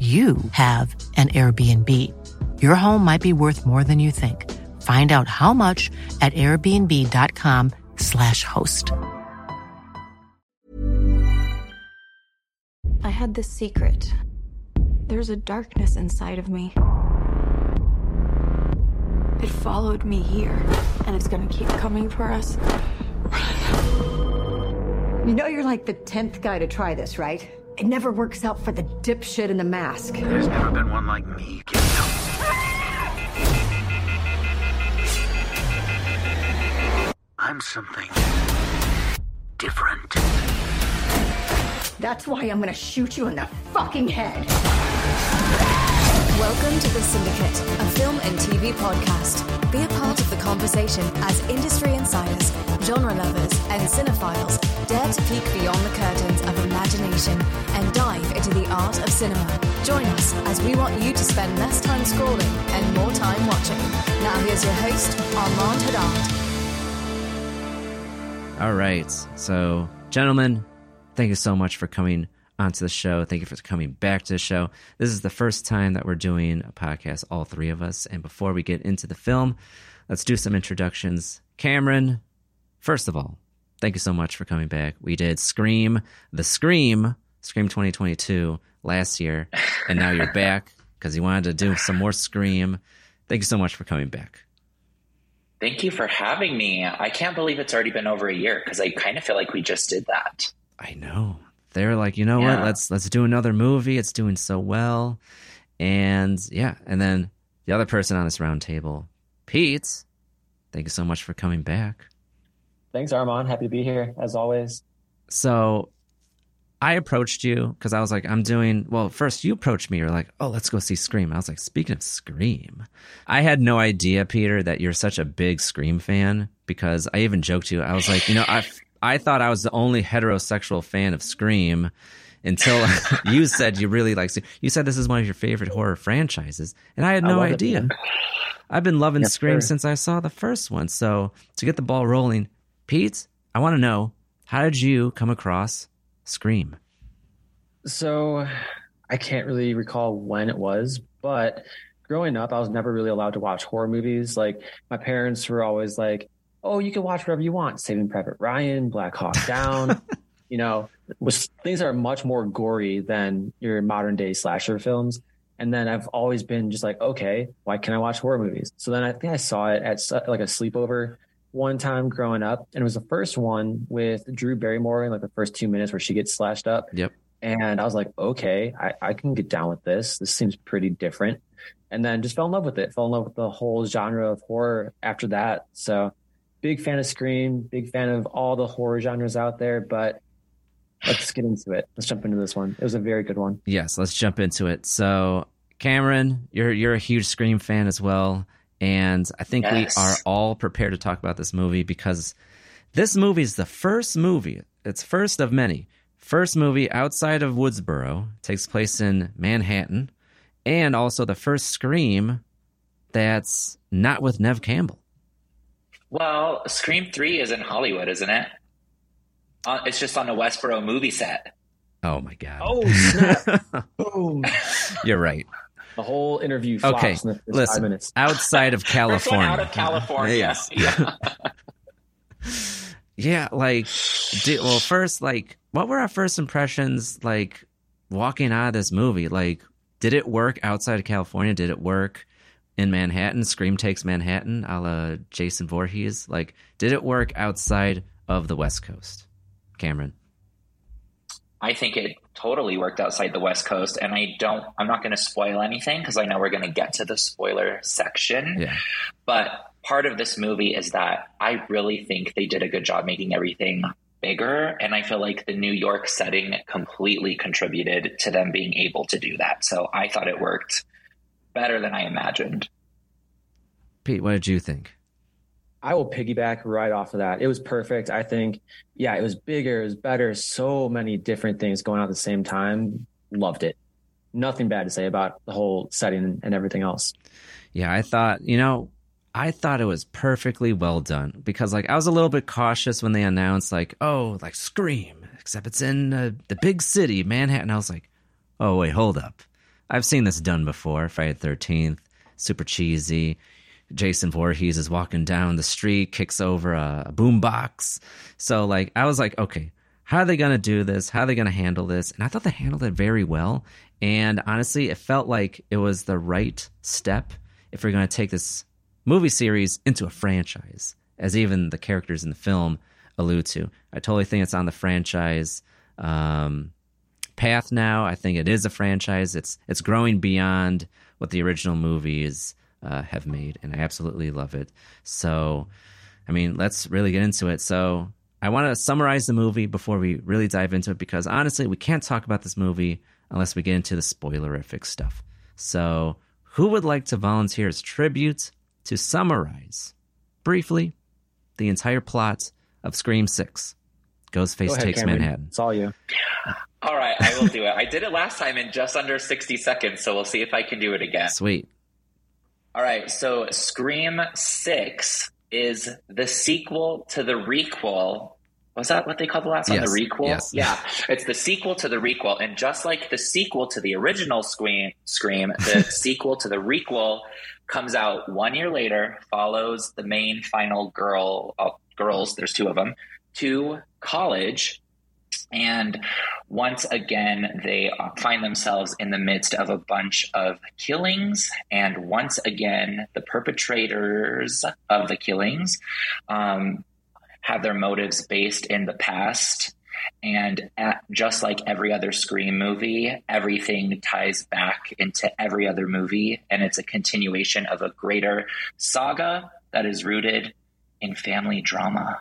you have an Airbnb. Your home might be worth more than you think. Find out how much at airbnb.com/slash host. I had this secret. There's a darkness inside of me. It followed me here, and it's gonna keep coming for us. You know you're like the tenth guy to try this, right? It never works out for the dipshit in the mask. There's never been one like me. I'm something different. That's why I'm gonna shoot you in the fucking head. Welcome to The Cinedicate, a film and TV podcast. Be a part of the conversation as industry insiders, genre lovers, and cinephiles dare to peek beyond the curtains of imagination and dive into the art of cinema. Join us as we want you to spend less time scrolling and more time watching. Now here's your host, Armand Haddad. All right. So, gentlemen, thank you so much for coming onto the show. Thank you for coming back to the show. This is the first time that we're doing a podcast, all three of us. And before we get into the film, let's do some introductions. Kameron, first of all, thank you so much for coming back. We did Scream, The Scream, Scream 2022 last year, and now you're back because you wanted to do some more Scream. Thank you so much for coming back. Thank you for having me. I can't believe it's already been over a year because I kind of feel like we just did that. I know. They're like, you know Yeah. what? Let's let's do another movie. It's doing so well, and yeah. And then the other person on this round table, Pete. Thank you so much for coming back. Thanks, Armand. Happy to be here as always. So I approached you because I was like, I'm doing well. First, you approached me. You're like, oh, let's go see Scream. I was like, speaking of Scream, I had no idea, Peter, that you're such a big Scream fan because I even joked to you. I was like, you know, I I thought I was the only heterosexual fan of Scream until you said you really like. You said this is one of your favorite horror franchises, and I had no love it, idea. man. I've been loving Yes, Scream sir. since I saw the first one. So to get the ball rolling, Pete, I want to know how did you come across Scream? So I can't really recall when it was, but growing up, I was never really allowed to watch horror movies. Like my parents were always like, "Oh, you can watch whatever you want: Saving Private Ryan, Black Hawk Down." you know, which things are much more gory than your modern day slasher films. And then I've always been just like, okay, why can't I watch horror movies? So then I think I saw it at uh, like a sleepover one time growing up, and it was the first one with Drew Barrymore in like the first two minutes where she gets slashed up. Yep. And I was like, okay, I, I can get down with this. This seems pretty different. And then just fell in love with it. Fell in love with the whole genre of horror after that. So big fan of Scream, big fan of all the horror genres out there. But let's get into it. Let's jump into this one. It was a very good one. Yes, let's jump into it. So, Kameron, you're you're a huge Scream fan as well, and I think Yes. we are all prepared to talk about this movie because this movie is the first movie. It's first of many first movie outside of Woodsboro takes place in Manhattan, and also the first Scream that's not with Neve Campbell. Well, Scream 3 is in Hollywood, isn't it? Uh, it's just on a Woodsboro movie set. Oh my god! Oh snap! Boom! You're right. The whole interview. Flops Okay, in the first five listen. minutes. Outside of California, out of California. Yes. Yeah. Yeah, like, di- well, first, like, what were our first impressions, like, walking out of this movie? Like, did it work outside of California? Did it work in Manhattan? Scream takes Manhattan, a la Jason Voorhees. Like, did it work outside of the West Coast? Kameron. I think it totally worked outside the West Coast, and I don't. I'm not going to spoil anything because I know we're going to get to the spoiler section. Yeah. But part of this movie is that I really think they did a good job making everything bigger, and I feel like the New York setting completely contributed to them being able to do that. So I thought it worked better than I imagined. Pete, what did you think? I will piggyback right off of that. It was perfect. I think, yeah, it was bigger, it was better. So many different things going on at the same time. Loved it. Nothing bad to say about the whole setting and everything else. Yeah, I thought, you know, I thought it was perfectly well done because, like, I was a little bit cautious when they announced, like, oh, like Scream, except it's in uh, the big city, Manhattan. I was like, oh, wait, hold up. I've seen this done before. Friday the 13th, super cheesy. Jason Voorhees is walking down the street, kicks over a, a boombox. So, like, I was like, okay, how are they going to do this? How are they going to handle this? And I thought they handled it very well. And honestly, it felt like it was the right step if we're going to take this movie series into a franchise, as even the characters in the film allude to. I totally think it's on the franchise um, path now. I think it is a franchise. It's it's growing beyond what the original movies uh, have made, and I absolutely love it. So, I mean, let's really get into it. So, I want to summarize the movie before we really dive into it because honestly, we can't talk about this movie unless we get into the spoilerific stuff. So, who would like to volunteer as tribute to summarize briefly the entire plot of Scream 6? Go Ghostface ahead, takes Kameron. Manhattan. It's all you. All right, I will do it. I did it last time in just under 60 seconds, so we'll see if I can do it again. Sweet. All right, so Scream 6 is the sequel to the requel. Was that what they called the last one? The requel? yes. Yeah, it's the sequel to the requel. And just like the sequel to the original Scream, Scream the sequel to the requel comes out one year later, follows the main final girl, uh, girls, there's two of them, to college. And once again, they find themselves in the midst of a bunch of killings. And once again, the perpetrators of the killings um, have their motives based in the past. And at, just like every other Scream movie, everything ties back into every other movie. And it's a continuation of a greater saga that is rooted in family drama,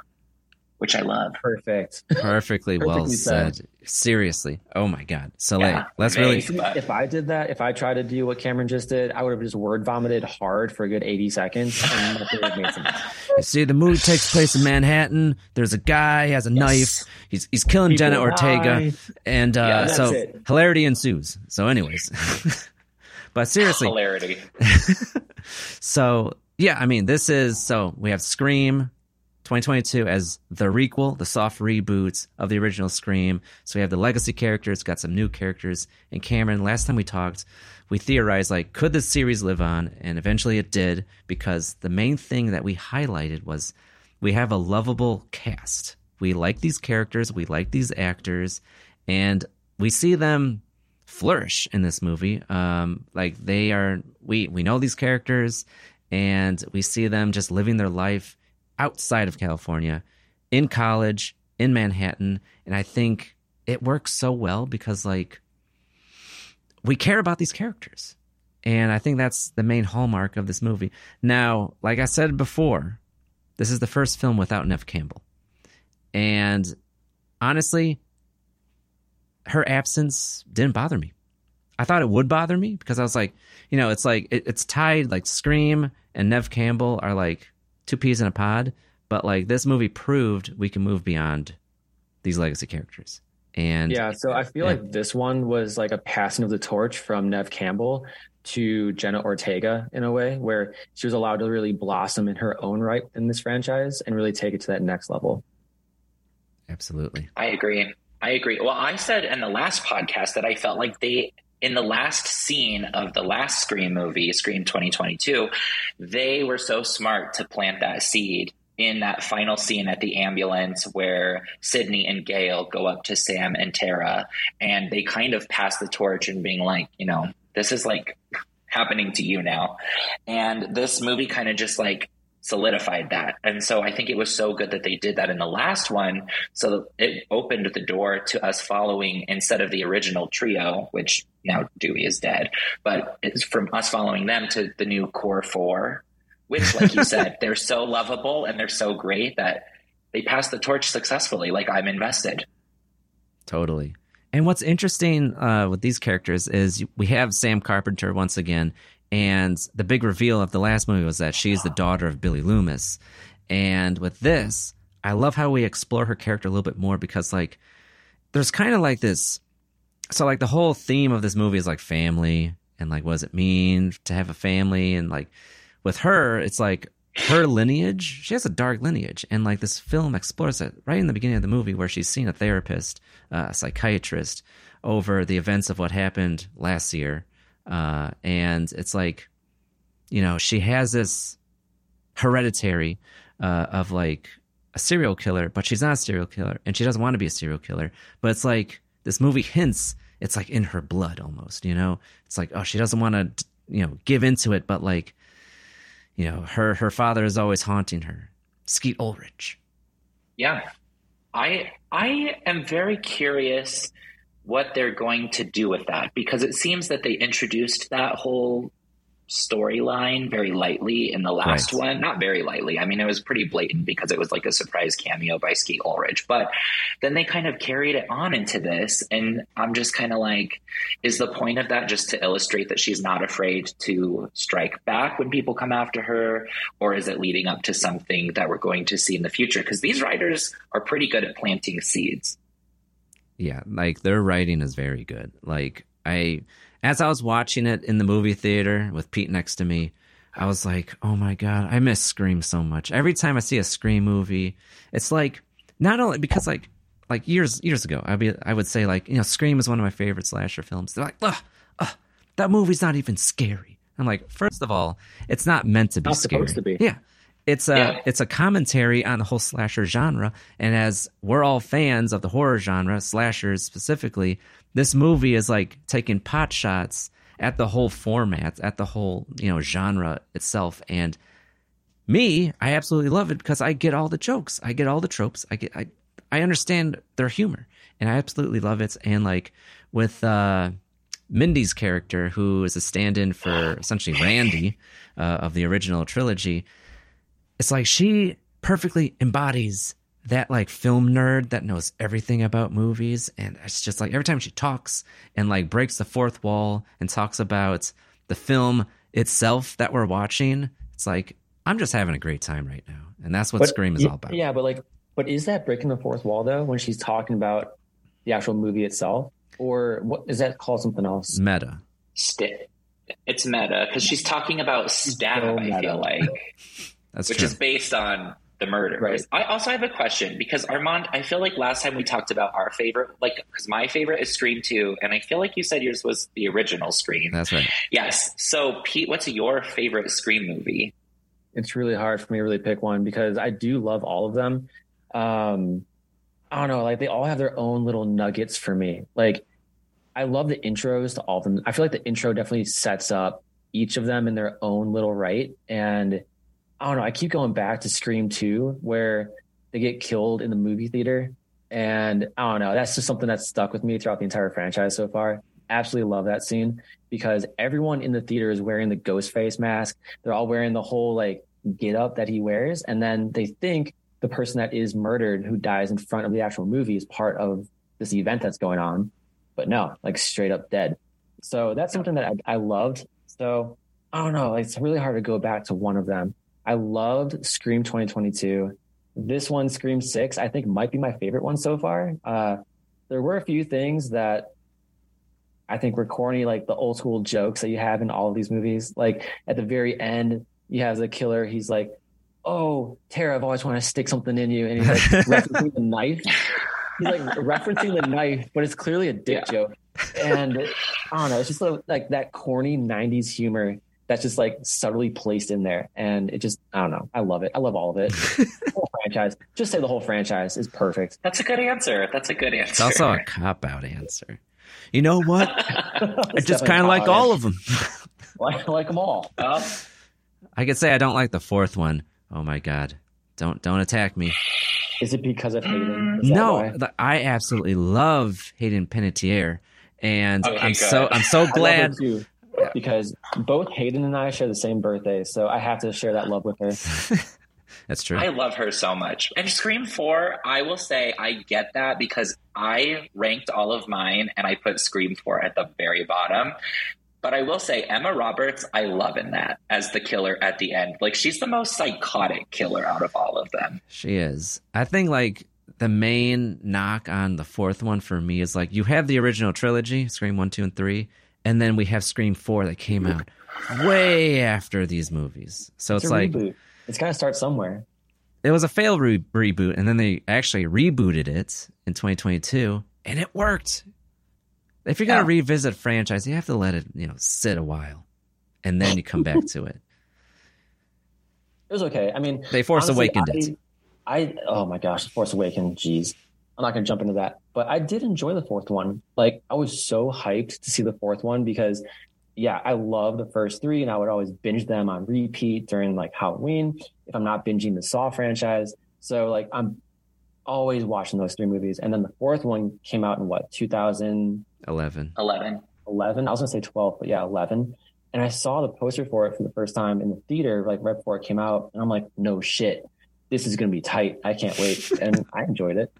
which I love. Perfect. Perfectly well Perfectly said. said. Seriously. Oh my God. So, Yeah, let's really. amazing. But- If I did that, if I tried to do what Kameron just did, I would have just word vomited hard for a good 80 seconds. And nothing would have made sense. You see, the movie takes place in Manhattan. There's a guy, he has a knife. He's he's killing People Jenna Ortega, die. and uh, Yeah, so it. hilarity ensues. So, anyways, but seriously, Hilarity. so yeah, I mean, this is so we have Scream 2022 as the requel, the soft reboot of the original Scream. So we have the legacy characters, got some new characters. And Kameron, last time we talked, we theorized like, could this series live on? And eventually it did because the main thing that we highlighted was we have a lovable cast. We like these characters, we like these actors, and we see them flourish in this movie. Um, like they are, we we know these characters, and we see them just living their life outside of California, in college, in Manhattan, and I think it works so well because like we care about these characters. And I think that's the main hallmark of this movie. Now, like I said before, this is the first film without Neve Campbell. And honestly, her absence didn't bother me. I thought it would bother me because I was like, you know, it's like it, it's tied like Scream and Neve Campbell are like two peas in a pod, but like this movie proved we can move beyond these legacy characters. And yeah, so I feel Yeah. like this one was like a passing of the torch from Neve Campbell to Jenna Ortega in a way, where she was allowed to really blossom in her own right in this franchise and really take it to that next level. absolutely. I agree. I agree. Well, I said in the last podcast that I felt like they, in the last scene of the last Scream movie, Scream 2022, they were so smart to plant that seed in that final scene at the ambulance where Sidney and Gail go up to Sam and Tara and they kind of pass the torch and being like, you know, this is like happening to you now. And this movie kind of just like solidified that. And so I think it was so good that they did that in the last one. So it opened the door to us following instead of the original trio, which now Dewey is dead, but it's from us following them to the new core four, which, like you said, they're so lovable and they're so great that they passed the torch successfully. Like I'm invested. Totally. And what's interesting uh, with these characters is we have Sam Carpenter once again, and the big reveal of the last movie was that she's the daughter of Billy Loomis. And with this, I love how we explore her character a little bit more because, like, there's kind of like this. So, like, the whole theme of this movie is like family and like, what does it mean to have a family? And like, with her, it's like her lineage. She has a dark lineage, and like this film explores it right in the beginning of the movie, where she's seen a therapist, uh, a psychiatrist, over the events of what happened last year, uh, and it's like, you know, she has this hereditary uh, of like a serial killer, but she's not a serial killer, and she doesn't want to be a serial killer. But it's like this movie hints it's like in her blood almost, you know. It's like oh, she doesn't want to, you know, give into it, but like, you know, her her father is always haunting her. Skeet Ulrich. Yeah. I I am very curious what they're going to do with that because it seems that they introduced that whole storyline very lightly in the last Right. one. Not very lightly. I mean, it was pretty blatant because it was like a surprise cameo by Skeet Ulrich. But then they kind of carried it on into this, and I'm just kind of like, is the point of that just to illustrate that she's not afraid to strike back when people come after her, or is it leading up to something that we're going to see in the future? Because these writers are pretty good at planting seeds. Yeah, like their writing is very good. Like I as I was watching it in the movie theater with Pete next to me, I was like, "Oh my god, I miss Scream so much." Every time I see a Scream movie, it's like not only because like like years years ago, I'd be I would say like, you know, Scream is one of my favorite slasher films. They're like, "Ugh, ugh, that movie's not even scary." I'm like, first of all, it's not meant to be Not scary. supposed to be. Yeah. It's a Yeah. it's a commentary on the whole slasher genre, and as we're all fans of the horror genre, slashers specifically, this movie is like taking pot shots at the whole format, at the whole you know genre itself. And me, I absolutely love it because I get all the jokes, I get all the tropes, I get I I understand their humor, and I absolutely love it. And like with uh, Mindy's character, who is a stand-in for essentially Randy uh, of the original trilogy it's like she perfectly embodies that like film nerd that knows everything about movies. And it's just like every time she talks and like breaks the fourth wall and talks about the film itself that we're watching it's like i'm just having a great time right now. And that's what But- scream is yeah, all about. Yeah, but like, but is that breaking the fourth wall though when she's talking about the actual movie itself, or what is that called something else? meta. St- it's meta because she's talking about stab. so I feel like, that's which true is based on the murder. Right. I also have a question because Armand, I feel like last time we talked about our favorite, like because my favorite is Scream Two, and I feel like you said yours was the original Scream. that's right Yes. So, Pete, what's your favorite Scream movie? It's really hard for me to really pick one because I do love all of them. Um, I don't know, like they all have their own little nuggets for me. Like I love the intros to all of them. I feel like the intro definitely sets up each of them in their own little right. And I don't know, I keep going back to Scream 2 where they get killed in the movie theater. And I don't know, that's just something that's stuck with me throughout the entire franchise so far. Absolutely love that scene because everyone in the theater is wearing the ghost face mask. They're all wearing the whole like get up that he wears. And then they think the person that is murdered who dies in front of the actual movie is part of this event that's going on. But no, like straight up dead. So that's something that I, I loved. So I don't know. It's really hard to go back to one of them. I loved Scream 2022. This one, Scream 6, I think might be my favorite one so far. Uh, there were a few things that I think were corny, like the old school jokes that you have in all of these movies. Like at the very end, you have the killer. He's like, "Oh, Tara, I've always wanted to stick something in you," and he's like referencing the knife. He's like referencing the knife, but it's clearly a dick Yeah. joke. And I don't know, it's just like, like that corny '90s humor that's just like subtly placed in there, and it just I don't know. I love it. I love all of it. whole franchise. Just say the whole franchise is perfect. That's a good answer. That's a good answer. It's also a cop out answer. You know what? I just kind of like all of them. like, like them all. Oh, I could say I don't like the fourth one. Oh my god! Don't don't attack me. Is it because of Hayden? No, the- I absolutely love Hayden Panettiere, and oh, Okay, I'm good. so I'm so I love her glad. Too, because both Hayden and I share the same birthday, so I have to share that love with her. That's true. I love her so much. And Scream 4, I will say I get that because I ranked all of mine and I put Scream 4 at the very bottom. But I will say Emma Roberts, I love in that as the killer at the end. Like she's the most psychotic killer out of all of them. She is. I think like the main knock on the fourth one for me is like you have the original trilogy, Scream one, two, and three, and then we have Scream four that came out way after these movies. So it's, It's, like reboot. It's got to start somewhere. it was a failed re- reboot, and then they actually rebooted it in 2022, and it worked. If you're gonna revisit a franchise, you have to let it you know sit a while, and then you come back to it. It was okay. I mean, They Force honestly, Awakened I, it. I oh my gosh, Force Awakened. Jeez, I'm not gonna jump into that, but I did enjoy the fourth one. Like I was so hyped to see the fourth one because, yeah, I love the first three, and I would always binge them on repeat during like Halloween if I'm not binging the Saw franchise. So like I'm always watching those three movies, and then the fourth one came out in what 2011. Eleven. 11. I was gonna say 12, but yeah, 11. And I saw the poster for it for the first time in the theater, like right before it came out, and I'm like, no shit, this is gonna be tight. I can't wait, and I enjoyed it.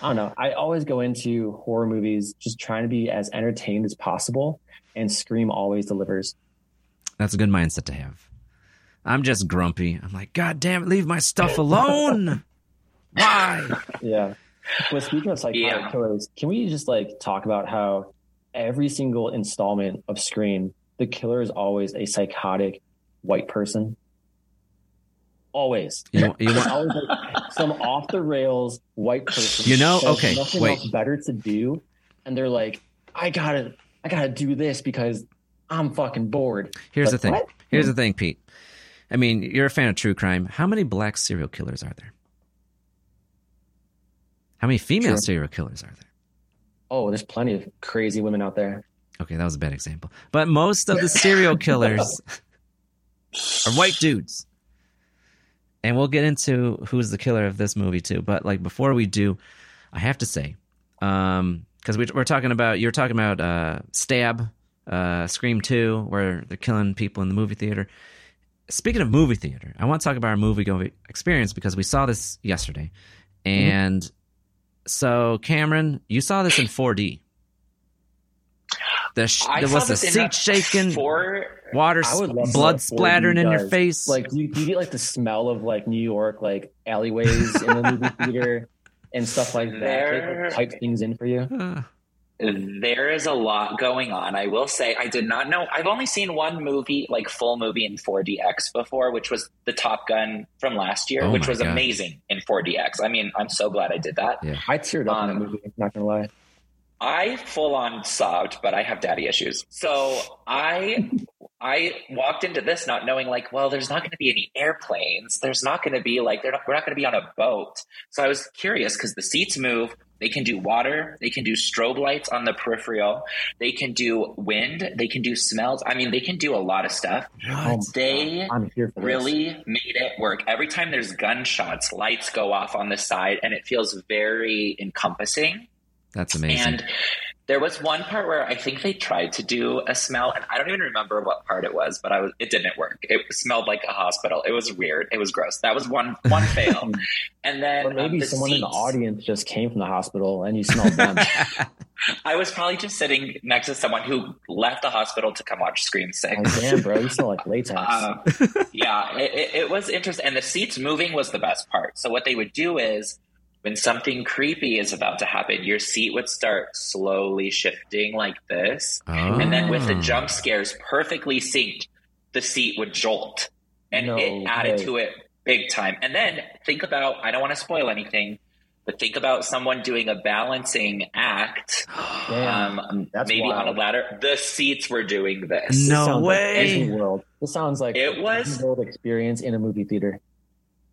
I don't know. I always go into horror movies just trying to be as entertained as possible, and Scream always delivers. That's a good mindset to have. I'm just grumpy. I'm like, God damn it, leave my stuff alone. Why? Yeah. But speaking of psychotic Yeah. killers, can we just like talk about how every single installment of Scream, the killer is always a psychotic white person? Always. You, you want, always like some off the rails white person. You know? Okay, nothing wait. else better to do, and they're like, I gotta, I gotta do this because I'm fucking bored. here's Like, the thing. what? Here's the thing, Pete. I mean, you're a fan of true crime. How many black serial killers are there? How many female True. serial killers are there? Oh, there's plenty of crazy women out there. Okay, that was a bad example. But most of the serial killers are white dudes. And we'll get into who's the killer of this movie too. But like before we do, I have to say, um, because we, we're talking about you're talking about uh, Stab, uh, Scream Two, where they're killing people in the movie theater. Speaking of movie theater, I want to talk about our movie going experience because we saw this yesterday, and so Kameron, you saw this in 4D. The sh- there was the this in seat shaking, For water, I would love to blood know what 4D splattering in your face. Like, do you, you get like the smell of like New York, like alleyways in the movie theater and stuff like that? Do they, There- like, pipe things in for you. Uh, There is a lot going on. I will say I did not know. I've only seen one movie, like full movie in 4DX before, which was the Top Gun from last year, Oh which was God. amazing in 4DX. I mean, I'm so glad I did that. yeah. I teared up in Um, that movie. Not gonna lie. I full on sobbed, but I have daddy issues. So I I walked into this not knowing like, well, there's not going to be any airplanes. There's not going to be like they're not, we're not going to be on a boat. So I was curious because the seats move. They can do water. They can do strobe lights on the peripheral. They can do wind. They can do smells. I mean, they can do a lot of stuff. Oh They God, I'm here for this. really made it work. Every time there's gunshots, lights go off on the side, and it feels very encompassing. That's amazing. And there was one part where I think they tried to do a smell, and I don't even remember what part it was, but I was it didn't work. It smelled like a hospital. It was weird. It was gross. That was one one fail. And then Or maybe um, the someone in the audience just came from the hospital and you smelled them. I was probably just sitting next to someone who left the hospital to come watch Scream Six. like, damn, bro, you smell like latex. Um, yeah, it, it, it was interesting. And the seats moving was the best part. So what they would do is when something creepy is about to happen, your seat would start slowly shifting like this. And then with the Oh. jump scares perfectly synced, the seat would jolt. And No it added way. to it big time. And then think about I don't want to spoil anything, but think about someone doing a balancing act. Damn, um, that's maybe on a ladder. The seats were doing this. This No sounds like way. Disney World. This sounds like It was- Disney World experience in a movie theater.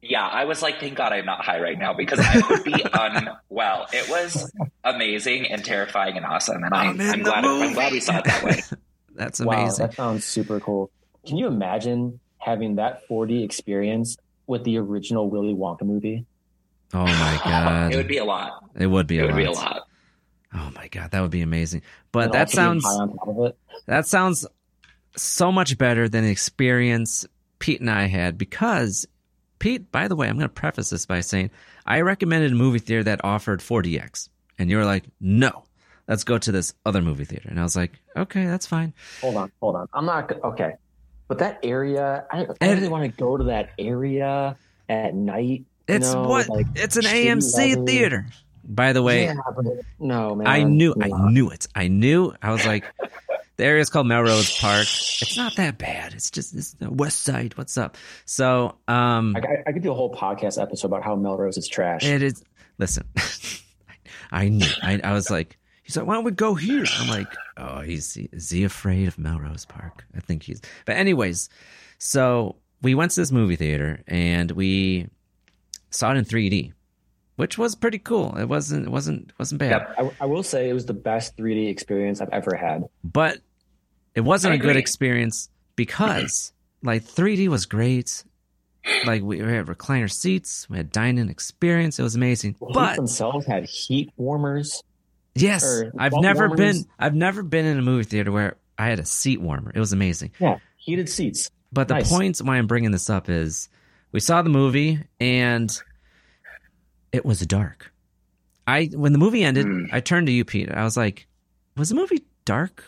Yeah, I was like, thank God I'm not high right now because I would be unwell. It was amazing and terrifying and awesome, and I, I'm I'm glad I'm glad we saw it that way. That's Wow, amazing. that sounds super cool. Can you imagine having that 4D experience with the original Willy Wonka movie? Oh my god. It would be a lot. It would be It a would lot. be a lot. Oh my god, that would be amazing. But And that sounds high on top of it. that sounds so much better than the experience Pete and I had because Pete, by the way, I'm going to preface this by saying I recommended a movie theater that offered 4DX and you were like, "No. Let's go to this other movie theater." And I was like, "Okay, that's fine." Hold on, hold on. I'm not okay, but that area, I, I don't And- really want to go to that area at night. It's what like it's an AMC theater. By the way, Yeah, no, man. I knew I knew it. I knew. I was like, the area is called Melrose Park. It's not that bad. It's just it's the West Side. What's up? So, um, I, I- could do a whole podcast episode about how Melrose is trash. it is. Listen, I knew. I, I was like, he's like, why don't we go here? I'm like, oh, he's is he afraid of Melrose Park? I think he's. But anyways, so we went to this movie theater and we saw it in 3D, which was pretty cool. It wasn't. It wasn't. Wasn't bad. Yep. I, I will say it was the best 3D experience I've ever had. but it wasn't I a good experience because like 3D was great. Like we, had recliner seats, we had dining experience. It was amazing. The seats But themselves had heat warmers. yes, I've never warmers. been. I've never been in a movie theater where I had a seat warmer. It was amazing. Yeah, heated seats. But the Nice. point why I'm bringing this up is we saw the movie and it was dark. I when the movie ended, Hmm. I turned to you, Pete. I was like, "Was the movie dark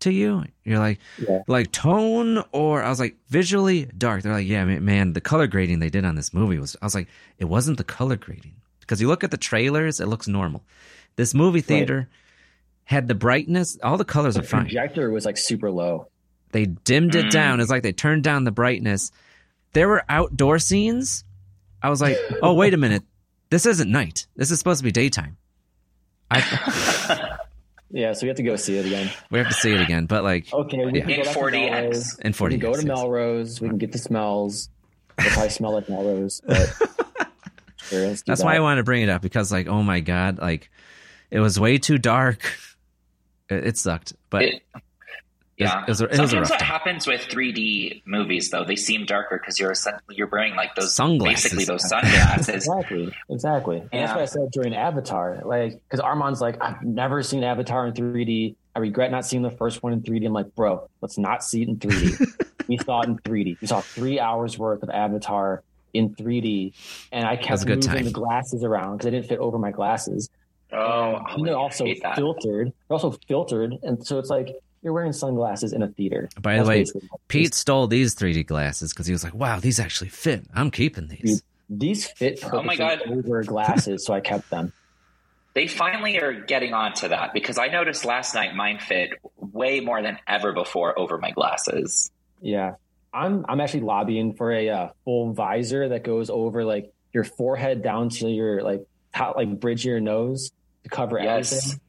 to you?" You're like, Yeah. "Like tone or?" I was like, "Visually dark." They're like, "Yeah, man, the color grading they did on this movie was." I was like, "It wasn't the color grading because you look at the trailers, it looks normal. This movie theater had the brightness, all the colors The are fine." projector was like super low. They dimmed it Mm. down. It's like they turned down the brightness. There were outdoor scenes. I was like, oh, wait a minute. This isn't night. This is supposed to be daytime. I, Yeah, so we have to go see it again. we have to see it again. But like, Okay, we Yeah. can go In back to 4DX. Melrose. We can go 4DX, to yes. Melrose. We can get the smells. It'll probably smell like Melrose, but sure, let's do that's why I wanted to bring it up because, like, oh my God, like, it was way too dark. It, it sucked. But It- yeah, it was a- it was sometimes rough what time. happens with 3D movies though, they seem darker because you're you're wearing like those Sunglasses. basically those sunglasses. Exactly, exactly. And that's Yeah. what I said during Avatar. Like, because Armand's like, I've never seen Avatar in 3D. I regret not seeing the first one in 3D. I'm like, bro, let's not see it in 3D. we saw it in 3D. We saw three hours worth of Avatar in 3D, and I kept moving time. the glasses around because they didn't fit over my glasses. Oh, And they're I also hate that. filtered. They're also filtered, and so it's like you're wearing sunglasses in a theater. by the That's way, basically what it Pete stole these 3D glasses because he was like, wow, these actually fit. I'm keeping these. Dude, these fit Oh my perfectly God. over glasses, so I kept them. They finally are getting onto that because I noticed last night mine fit way more than ever before over my glasses. Yeah, I'm I'm actually lobbying for a uh, full visor that goes over like your forehead down to your like top, like bridge of your nose to cover Yes. everything.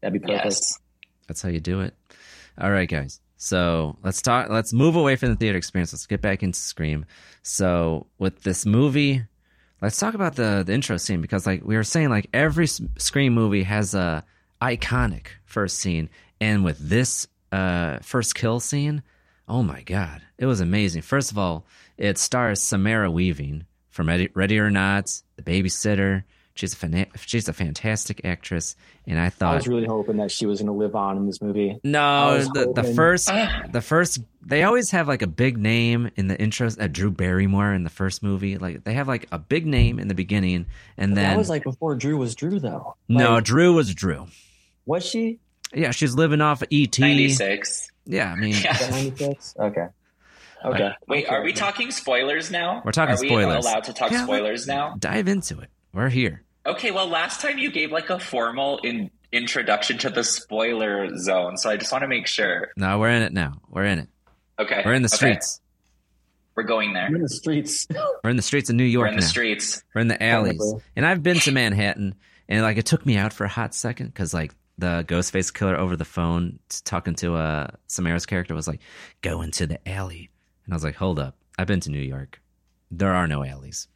That'd be perfect. Yes. That's how you do it. All right, guys. So let's talk. Let's move away from the theater experience. Let's get back into Scream. So with this movie, let's talk about the the intro scene because, like we were saying, like every Scream movie has a iconic first scene, and with this uh, first kill scene, oh my god, it was amazing. First of all, it stars Samara Weaving from Ready or Not, The Babysitter. She's a fana- she's a fantastic actress, and I thought I was really hoping that she was going to live on in this movie. No, the, the first, the first, they always have like a big name in the intros. Uh, Drew Barrymore in the first movie, like they have like a big name in the beginning, and then that was like before Drew was Drew, though. no, Drew was Drew. was she? Yeah, she's living off of ET. 96. Yeah, I mean, Yeah. Was that 96? Okay. Okay. Wait, Okay. are we talking spoilers now? We're talking are we spoilers. allowed to talk Yeah, spoilers now? dive into it. We're here. Okay, well, last time you gave like a formal in- introduction to the spoiler zone, so I just want to make sure. No, we're in it now. We're in it. Okay, We're in the okay. streets. We're going there. We're in the streets. We're in the streets of New York We're in the streets. We're in the alleys. Technically. And I've been to Manhattan, and like it took me out for a hot second because like the Ghostface killer over the phone talking to uh, Samara's character was like, "Go into the alley," and I was like, "Hold up, I've been to New York. There are no alleys."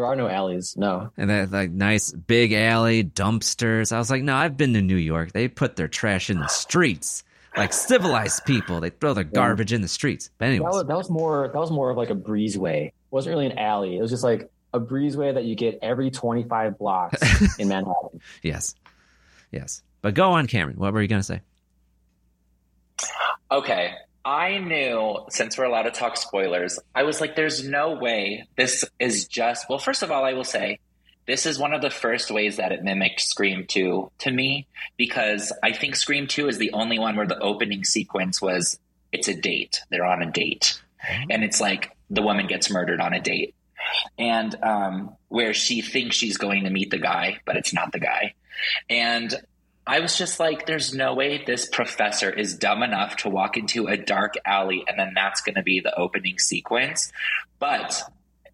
There are no alleys. No. And that like nice big alley dumpsters. I was like, no, I've been to New York. They put their trash in the streets, like civilized people. They throw their garbage in the streets. But That anyways, was, that was more that was more of like a breezeway. It wasn't really an alley. It was just like a breezeway that you get every 25 blocks in Manhattan. yes, yes. But go on, Kameron. What were you gonna say? Okay. I knew since we're allowed to talk spoilers, I was like, there's no way this is just. Well, first of all, I will say this is one of the first ways that it mimicked Scream 2 to me because I think Scream 2 is the only one where the opening sequence was it's a date. They're on a date. And it's like the woman gets murdered on a date. And um, where she thinks she's going to meet the guy, but it's not the guy. And I was just like, there's no way this professor is dumb enough to walk into a dark alley and then that's going to be the opening sequence. But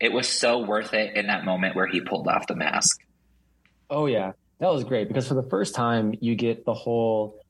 it was so worth it in that moment where he pulled off the mask. Oh yeah, that was great because for the first time you get the whole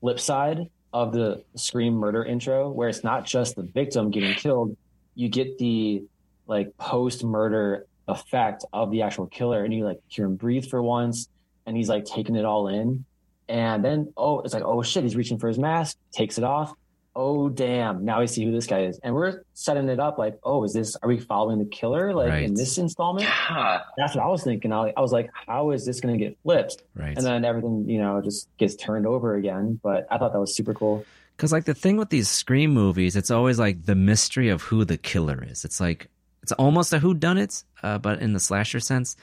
flip side of the Scream murder intro, where it's not just the victim getting killed, you get the like post murder effect of the actual killer, and you like hear him breathe for once, and he's like taking it all in, and then oh, it's like oh shit, he's reaching for his mask, takes it off. Oh damn! Now we see who this guy is, and we're setting it up like, oh, is this? Are we following the killer like Right. in this installment? Yeah. That's what I was thinking. I, I was like, how is this going to get flipped? Right. And then everything, you know, just gets turned over again. But I thought that was super cool. Because like the thing with these Scream movies, it's always like the mystery of who the killer is. It's like it's almost a who done it, uh, but in the slasher sense.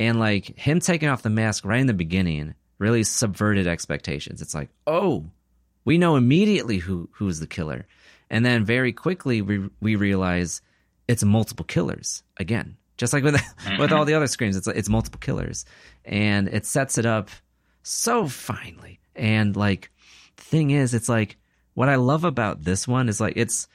And like him taking off the mask right in the beginning really subverted expectations. It's like, oh, we know immediately who who's the killer, and then very quickly we we realize it's multiple killers again. Just like with with all the other screams, it's it's multiple killers, and it sets it up so finely. And like, thing is, it's like what I love about this one is like it's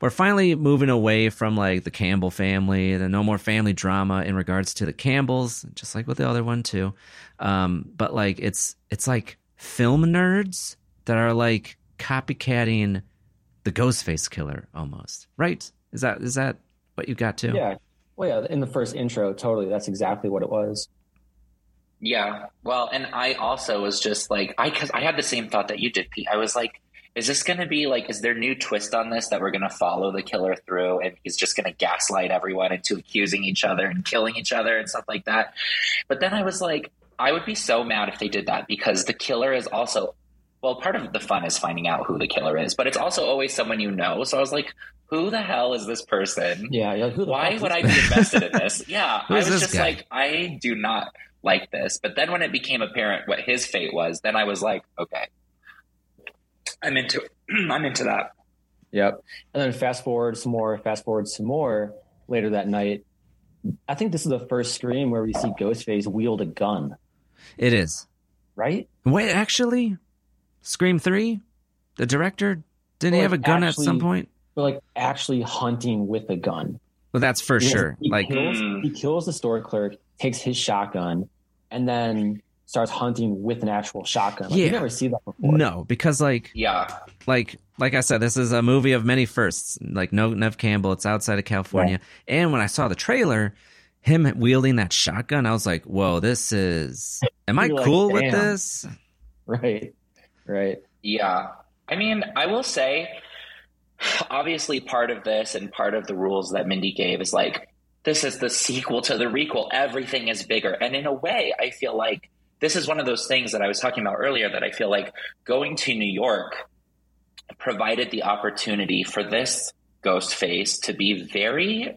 we're finally moving away from like the Campbell family, the no more family drama in regards to the Campbells, just like with the other one too. Um, but like it's it's like film nerds that are like copycatting the Ghostface killer almost, right? Is that is that what you got too? Yeah. Well, yeah. In the first intro, totally. That's exactly what it was. Yeah. Well, and I also was just like, I, cause I had the same thought that you did, Pete. I was like, is this going to be like, is there new twist on this that we're going to follow the killer through and he's just going to gaslight everyone into accusing each other and killing each other and stuff like that? But then I was like, I would be so mad if they did that because the killer is also, well, part of the fun is finding out who the killer is, but it's also always someone you know. So I was like, who the hell is this person? Yeah. yeah who the Why would I be invested in this? Yeah, I was just guy? like, I do not like this. But then when it became apparent what his fate was, then I was like, okay, I'm into. I'm into that. Yep. And then fast forward some more, fast forward some more later that night. I think this is the first scream where we see Ghostface wield a gun, It is. right? Wait, actually, Scream Three, the director didn't he Well, have a gun actually- at some point? But like actually hunting with a gun. Well, that's for He has- sure. He Like, kills, Mm. he kills the store clerk, takes his shotgun, and then starts hunting with an actual shotgun. Like, Yeah. You never see that before. no, because like, Yeah. like, like I said, this is a movie of many firsts. Like, no Neve Campbell. It's outside of California, and when I saw the trailer, him wielding that shotgun, I was like, "Whoa, this is." Am I You're like, cool with this? Right. Right. Yeah. I mean, I will say, obviously, part of this and part of the rules that Mindy gave is like, this is the sequel to the requel. Everything is bigger. And in a way, I feel like this is one of those things that I was talking about earlier that I feel like going to New York provided the opportunity for this ghost face to be very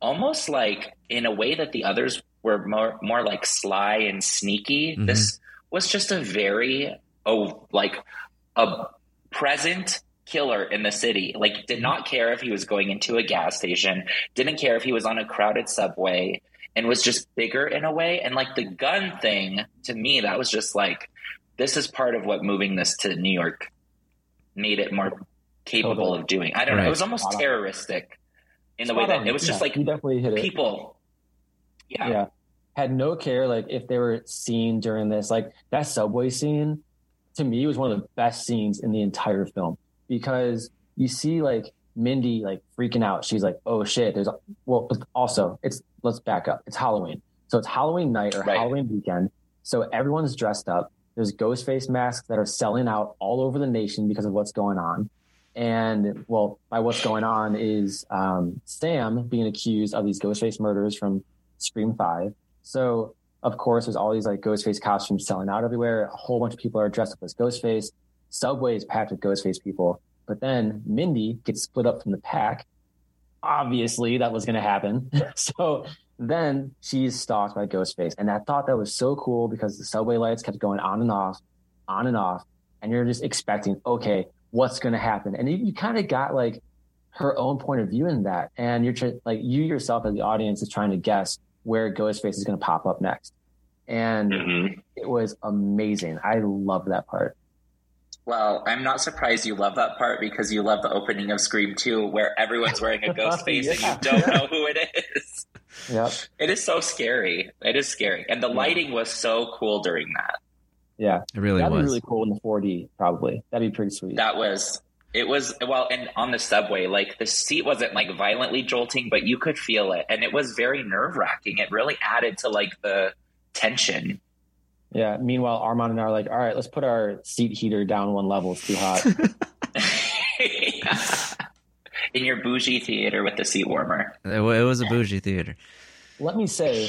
almost like in a way that the others were more more like sly and sneaky. Mhm. This was just a very oh like a present killer in the city. Like did not care if he was going into a gas station, didn't care if he was on a crowded subway. And was just bigger in a way. And like the gun thing to me, that was just like, this is part of what moving this to New York made it more capable Totally. of doing. I don't know. It was almost terroristic in the way that on. it was just Yeah, like definitely hit it. people. Yeah. yeah had no care like if they were seen during this like that subway scene to me was one of the best scenes in the entire film because you see like mindy like freaking out she's like oh shit there's a, well also it's let's back up it's halloween so it's halloween night or Right. halloween weekend so everyone's dressed up there's ghost face masks that are selling out all over the nation because of what's going on and well by what's going on is um, sam being accused of these ghost face murders from Scream Five. So of course, there's all these like ghost face costumes selling out everywhere. A whole bunch of people are dressed up as Ghostface. Subway is packed with ghost face people. But then Mindy gets split up from the pack. Obviously, that was going to happen. so then she's stalked by Ghostface, and I thought that was so cool because the subway lights kept going on and off, on and off, and you're just expecting, okay, what's going to happen? And you, you kind of got like her own point of view in that, and you're tr- like you yourself as the audience is trying to guess where Ghostface is going to pop up next. And Mhm. it was amazing. I love that part. Well, I'm not surprised you love that part because you love the opening of Scream 2 where everyone's wearing a ghost face and you don't know who it is. Yep. It is so scary. It is scary. And the lighting was so cool during that. Yeah. It really That'd was. be really cool in the 4D, probably. That'd be pretty sweet. That was it was well and on the subway like the seat wasn't like violently jolting but you could feel it and it was very nerve-wracking it really added to like the tension yeah. Meanwhile, Armand and I are like, all right, let's put our seat heater down one level. It's too hot. in your bougie theater with the seat warmer It, wa- it was a bougie theater. Let me say,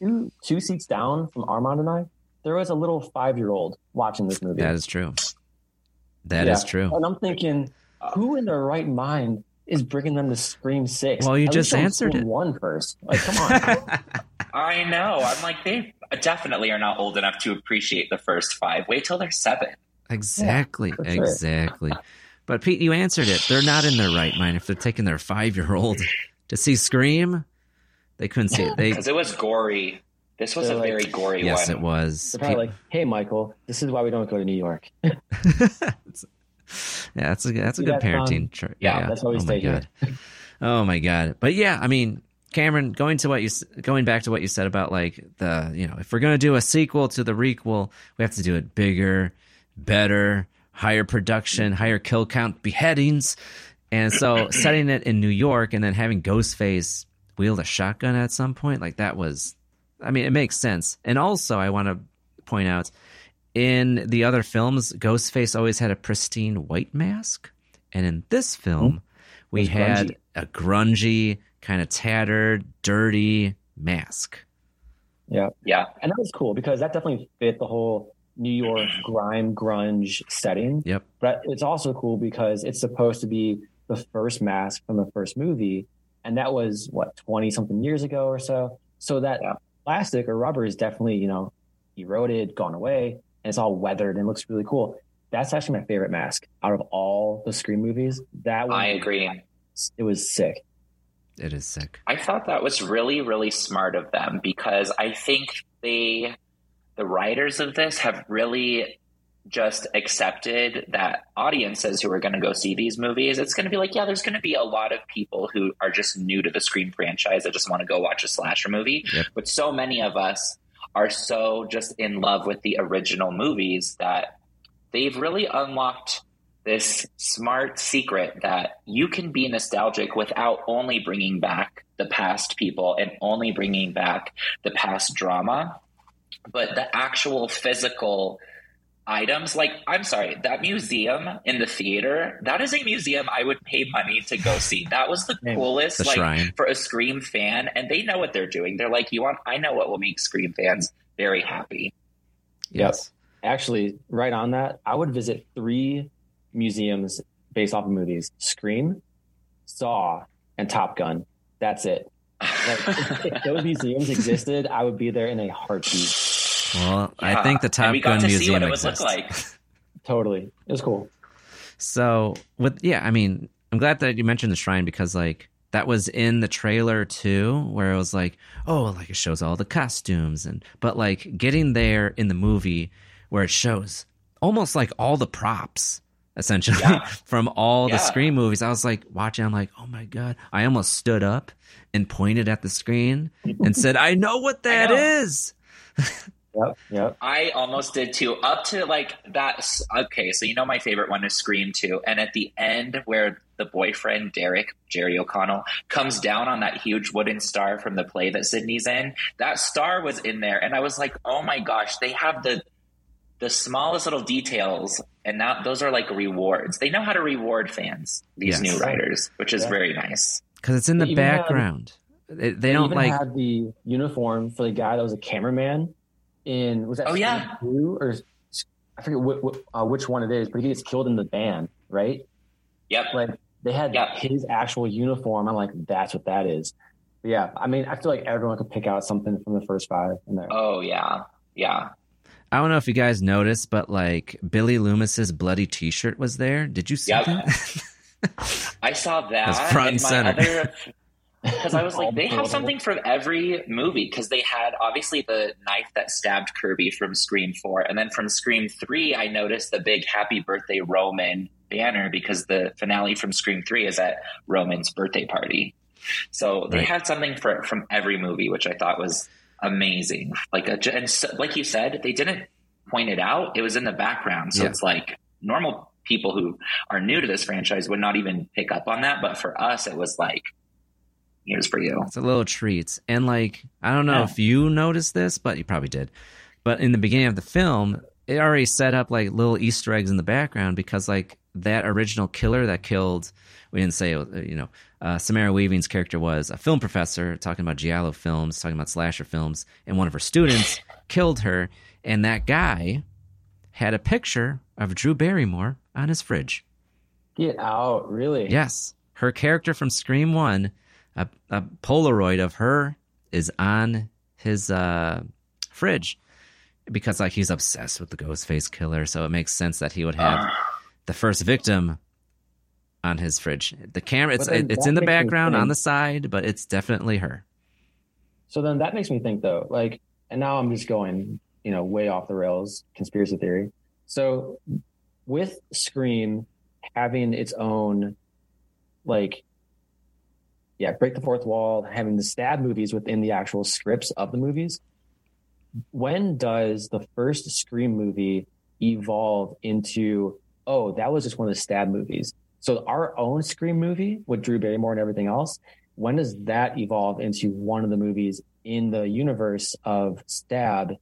two, two seats down from Armand and I, there was a little five year old watching this movie. That is true. That is Yeah. true. And I'm thinking, who in their right mind is bringing them to Scream Six? Well, you At just least answered it. One first. Like, come on. i know i'm like they definitely are not old enough to appreciate the first five wait till they're seven Exactly. for sure. exactly. But Pete, you answered it. They're not in their right mind if they're taking their five year old to see Scream. They couldn't see it. Because it was gory this was They're a like- very gory yes, one Yes, it was. They're probably like, hey, Michael, this is why we don't go to New York. Yeah, that's a that's a good that, parenting. Tr- Yeah, that's why we oh my god. oh my god. But yeah, I mean, Kameron, going to what you going back to what you said about like the you know if we're gonna do a sequel to the requel, we have to do it bigger, better, higher production, higher kill count, beheadings, and so setting it in New York and then having Ghostface wield a shotgun at some point, like that was, I mean, it makes sense. And also, I want to point out in the other films, Ghostface always had a pristine white mask, and in this film, we had grungy. a grungy, kind of tattered, dirty mask. Yeah. yeah And that was cool because that definitely fit the whole New York grime grunge setting. Yep. But it's also cool because it's supposed to be the first mask from the first movie. And that was what, 20 something years ago or so. So that Yeah. plastic or rubber is definitely, you know, eroded, gone away, and it's all weathered and looks really cool. That's actually my favorite mask out of all the Scream movies. That one, i agree It was sick. It is sick. I thought that was really, really smart of them because I think they, the writers of this, have really just accepted that audiences who are going to go see these movies, it's going to be like, yeah, there's going to be a lot of people who are just new to the Scream franchise that just want to go watch a slasher movie. Yep. But so many of us are so just in love with the original movies that they've really unlocked this smart secret that you can be nostalgic without only bringing back the past people and only bringing back the past drama, but the actual physical items. Like, I'm sorry, that museum in the theater, that is a museum I would pay money to go see. That was the coolest, The like, shrine. for a Scream fan. And they know what they're doing. They're like, you want, I know what will make Scream fans very happy. Yes. Actually, right on that, I would visit three museums based off of movies Scream, Saw, and Top Gun. That's it. Like, if, if those museums existed, I would be there in a heartbeat. Well, I think the Top Gun to see Museum what it would exists. look like. Totally. It was cool. So with yeah, I mean, I'm glad that you mentioned the shrine because like that was in the trailer too, where it was like, oh, like it shows all the costumes and but like getting there in the movie where it shows almost like all the props essentially Yeah. from all the screen movies. I was like watching, I'm like, oh my god! I almost stood up and pointed at the screen and said, "I know what that know. is." Yep, yep. I almost did too. Up to like that. Okay, so you know my favorite one is Scream 2. And at the end, where the boyfriend, Derek, Jerry O'Connell, comes down on that huge wooden star from the play that Sidney's in, that star was in there. And I was like, oh my gosh, they have the the smallest little details. And now those are like rewards. They know how to reward fans, these Yes. new writers, which is Yeah. very nice. Because it's in the They had- background. They, they They don't even like. had the uniform for the guy that was a cameraman in was that Oh, yeah. Scream 2 or I forget wh- wh- uh, which one it is, but he gets killed in the van, right? Yep. Like they had Yeah. his actual uniform. I'm like, that's what that is. But yeah, I mean, I feel like everyone could pick out something from the first five in there. Oh, yeah. Yeah. I don't know if you guys noticed, but like Billy Loomis's bloody T-shirt was there. Did you see Yep. that? I saw that. That's front and and my center. other because I was like, they have something for every movie because they had obviously the knife that stabbed Kirby from Scream Four, and then from Scream Three, I noticed the big Happy Birthday Roman banner because the finale from Scream Three is at Roman's birthday party. So they Right. had something for from every movie, which I thought was amazing. Like a, and so, like you said, they didn't point it out; it was in the background. So Yeah. it's like normal people who are new to this franchise would not even pick up on that, but for us, it was like, here's for you. It's a little treat. And like, I don't know Yeah. if you noticed this, but you probably did. But in the beginning of the film, it already set up like little Easter eggs in the background because like that original killer that killed, we didn't say, uh, you know, uh, Samara Weaving's character was a film professor talking about Giallo films, talking about slasher films, and one of her students killed her. And that guy had a picture of Drew Barrymore on his fridge. Get out, really? Yes, her character from Scream One, a, a Polaroid of her is on his uh, fridge because like he's obsessed with the Ghostface killer. So it makes sense that he would have the first victim on his fridge. The camera, it's then it's in the background on the side, but it's definitely her. So then that makes me think though, like, and now I'm just going, you know, way off the rails, conspiracy theory. So with Scream having its own, like, yeah, break the fourth wall, having the stab movies within the actual scripts of the movies. When does the first Scream movie evolve into, oh, that was just one of the stab movies? So our own Scream movie with Drew Barrymore and everything else, when does that evolve into one of the movies in the universe of Stab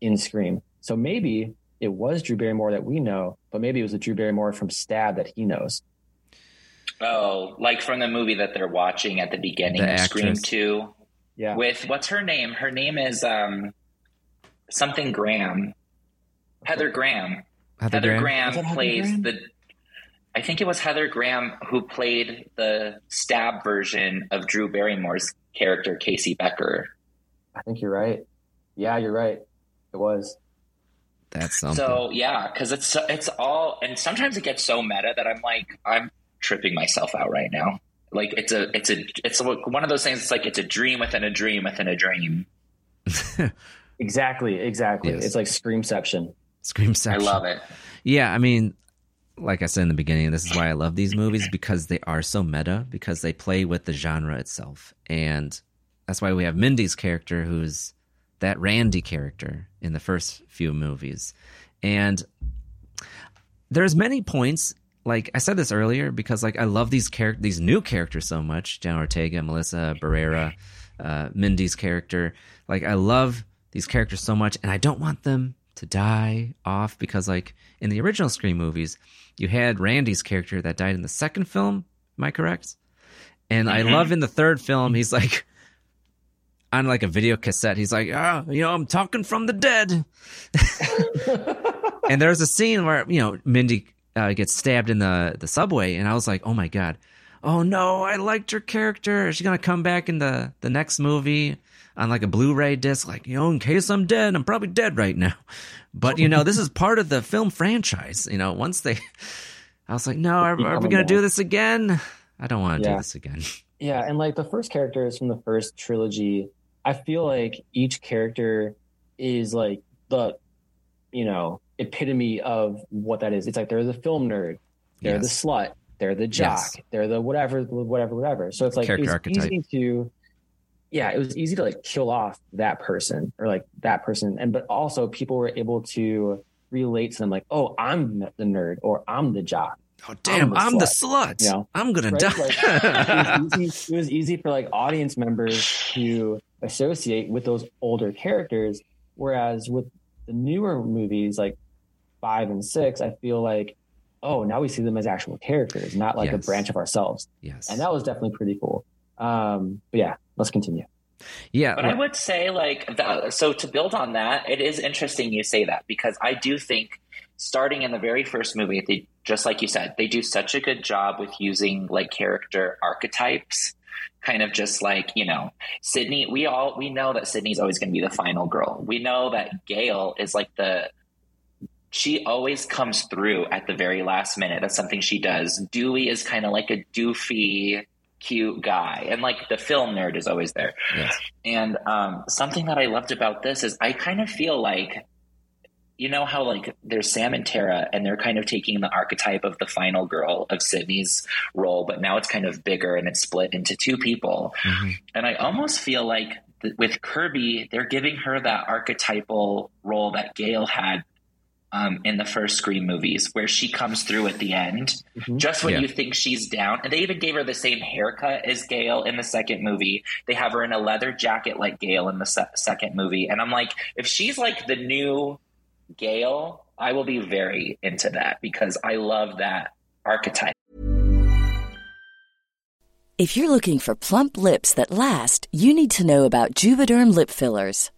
in Scream? So maybe it was Drew Barrymore that we know, but maybe it was a Drew Barrymore from Stab that he knows. Oh, like from the movie that they're watching at the beginning The of Scream actress. 2 Yeah. with what's her name? Her name is um something Graham. Heather Graham. Heather Heather Graham? Graham, Was Heather plays Graham? the I think it was Heather Graham who played the stab version of Drew Barrymore's character Casey Becker. I think you're right. Yeah, you're right. It was. That's something. So yeah, because it's it's all, and sometimes it gets so meta that I'm like, I'm tripping myself out right now. Like it's a, it's a, it's one of those things. It's like it's a dream within a dream within a dream. Exactly, exactly. Yes. It's like Screamception. Scream I love it. Yeah, I mean, like I said in the beginning, this is why I love these movies because they are so meta because they play with the genre itself, and that's why we have Mindy's character, who's that Randy character in the first few movies, and there's many points. Like I said this earlier, because like I love these character, these new characters so much. Jenna Ortega, Melissa Barrera, uh, Mindy's character. Like I love these characters so much, and I don't want them to die off because, like in the original Scream movies, you had Randy's character that died in the second film. Am I correct? And I love in the third film, he's like on like a video cassette. He's like, "Ah, you know, I'm talking from the dead." and there's a scene where you know Mindy uh, gets stabbed in the the subway, and I was like, "Oh my god." Oh no, I liked her character. Is she gonna come back in the the next movie on like a Blu-ray disc? Like, you know, in case I'm dead, I'm probably dead right now. But you know, this is part of the film franchise. You know, once they, I was like, no, are, are we gonna do this again? I don't want to Yeah. do this again. Yeah, and like the first characters from the first trilogy, I feel like each character is like the, you know, epitome of what that is. It's like they're the film nerd, they're the slut, they're the jock, Yes. they're the whatever, whatever, whatever. So it's like Character it's archetype. easy to, yeah, it was easy to like kill off that person or like that person, and but also people were able to relate to them like, oh, I'm the nerd or I'm the jock. Oh, damn, the I'm the slut. slut. You know? I'm gonna Right? die. Like, it, was easy, it was easy for like audience members to associate with those older characters, whereas with the newer movies like five and six, I feel like oh now we see them as actual characters, not like a branch of ourselves, yes. and that was definitely pretty cool. Um, but yeah, let's continue. yeah. But I would say, like, the, so to build on that, it is interesting you say that because I do think starting in the very first movie, they just like you said, they do such a good job with using like character archetypes. Kind of just like you know, Sidney. We all we know that Sidney's always going to be the final girl. We know that Gail is like the she always comes through at the very last minute. That's something she does. Dewey is kind of like a doofy, cute guy, and like the film nerd is always there. Yes. And um, something that I loved about this is I kind of feel like, you know how like there's Sam and Tara, and they're kind of taking the archetype of the final girl of Sidney's role, but now it's kind of bigger and it's split into two people. Mhm. And I almost feel like th- with Kirby, they're giving her that archetypal role that Gail had um, in the first Scream movies, where she comes through at the end, Mhm. just when Yeah. you think she's down. And they even gave her the same haircut as Gail in the second movie. They have her in a leather jacket like Gail in the se- second movie. And I'm like, if she's like the new Gail, I will be very into that because I love that archetype. If you're looking for plump lips that last, you need to know about Juvederm lip fillers.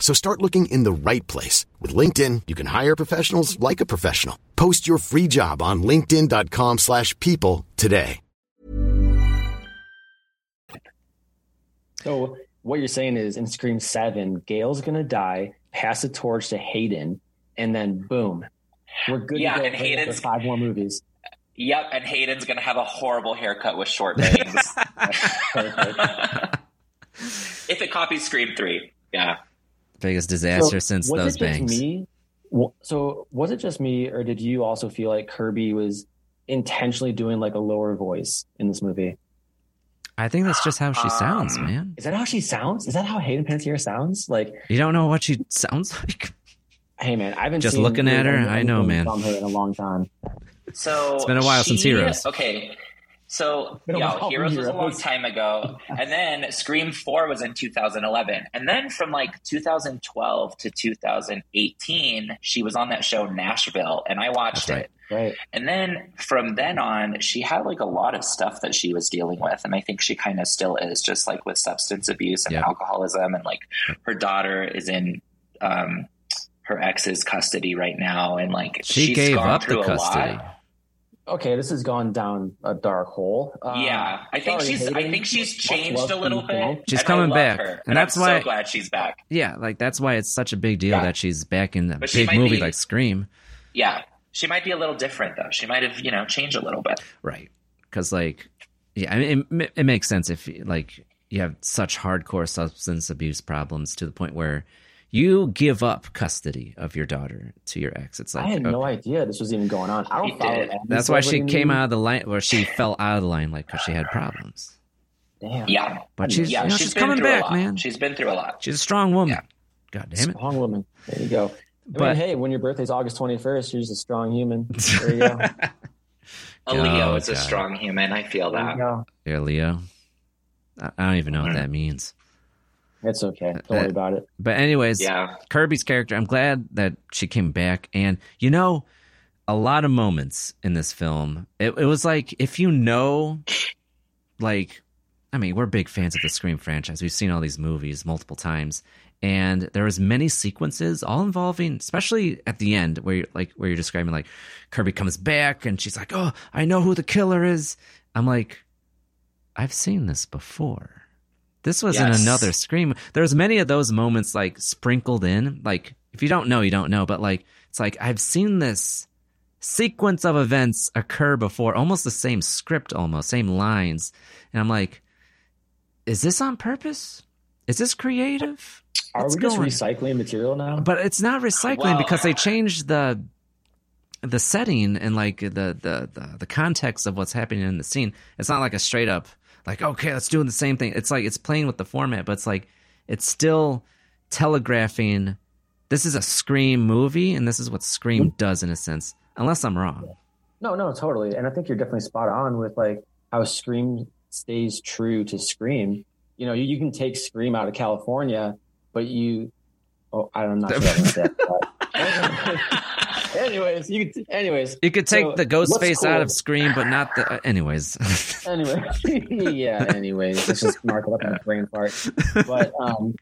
So start looking in the right place. With LinkedIn, you can hire professionals like a professional. Post your free job on linkedin.com slash people today. So what you're saying is in Scream Seven, Gail's gonna die, pass the torch to Hayden, and then boom, we're good Yeah, to go and for Hayden's- five more movies. Yep, and Hayden's gonna have a horrible haircut with short bangs. if it copies Scream Three, yeah. Biggest disaster So, since those it just bangs. Me? So was it just me, or did you also feel like Kirby was intentionally doing like a lower voice in this movie? I think that's just how she sounds, Um, man. Is that how she sounds? Is that how Hayden Panettiere sounds? Like, You don't know what she sounds like? hey man, I've been Just seeing looking at her, I know, man. from her in a long time. So It's been a while since she- Heroes. Okay. So yeah, while Heroes was a long time ago, and then Scream Four was in 2011, and then from like 2012 to 2018, she was on that show Nashville, and I watched right. it. Right. And then from then on, she had like a lot of stuff that she was dealing with. And I think she kind of still is, just like with substance abuse and Yeah. alcoholism. And like her daughter is in um, her ex's custody right now. And like She she's gave gone up the through a custody. lot. Okay, this has gone down a dark hole. Um, yeah, I think sorry, she's. I think she's changed a little bit. She's coming back, her, and and that's I'm why- so glad she's back. Yeah, like that's why it's such a big deal Yeah. that she's back in a But big movie be- like Scream. Yeah, she might be a little different though. She might have, you know, changed a little bit. Right. Because, like, yeah, I mean, it, it makes sense if, like, you have such hardcore substance abuse problems to the point where you give up custody of your daughter to your ex. It's like, I had no idea this was even going on. I don't follow did. That's why she came news. out of the line, or she fell out of the limelight because she had problems. Damn. Yeah, But she's, yeah, you know, she's she's been coming back, man. She's been through a lot. She's a strong woman. Yeah. God damn it. Strong woman. There you go. I But- mean, hey, when your birthday's August 21st, you're just a strong human. There you go. A Leo Oh, is a strong human. I feel you that. go. Yeah, Leo. I, I don't even know what that means. It's okay. Uh, Don't worry uh, about it. But anyways, Yeah. Kirby's character, I'm glad that she came back. And you know, a lot of moments in this film, it, it was like if you know, like, I mean, we're big fans of the Scream franchise. We've seen all these movies multiple times, and there was many sequences, all involving, especially at the end, where you're, like where you're describing like Kirby comes back and she's like, "Oh, I know who the killer is." I'm like, I've seen this before. This was in another Scream. There's many of those moments like sprinkled in. Like if you don't know, you don't know. But like it's like I've seen this sequence of events occur before, almost the same script, almost same lines, and I'm like, is this on purpose? Is this creative? Are What's we just going- recycling material now? But it's not recycling Well- because they changed the the setting and like the, the the the context of what's happening in the scene. It's not like a straight up like okay, let's do the same thing. It's like it's playing with the format, but it's like it's still telegraphing this is a Scream movie and this is what Scream mm-hmm. does in a sense. Unless I'm wrong. No, no, totally. And I think you're definitely spot on with like how Scream stays true to Scream. You know, you, you can take Scream out of California, but you, oh, I'm not sure what I'm gonna say. But- anyways, you could, anyways, You could take so the ghost face out of Scream, but not the. Uh, anyways, anyway, yeah. Anyways, let's just mark it up in the brain part. But um,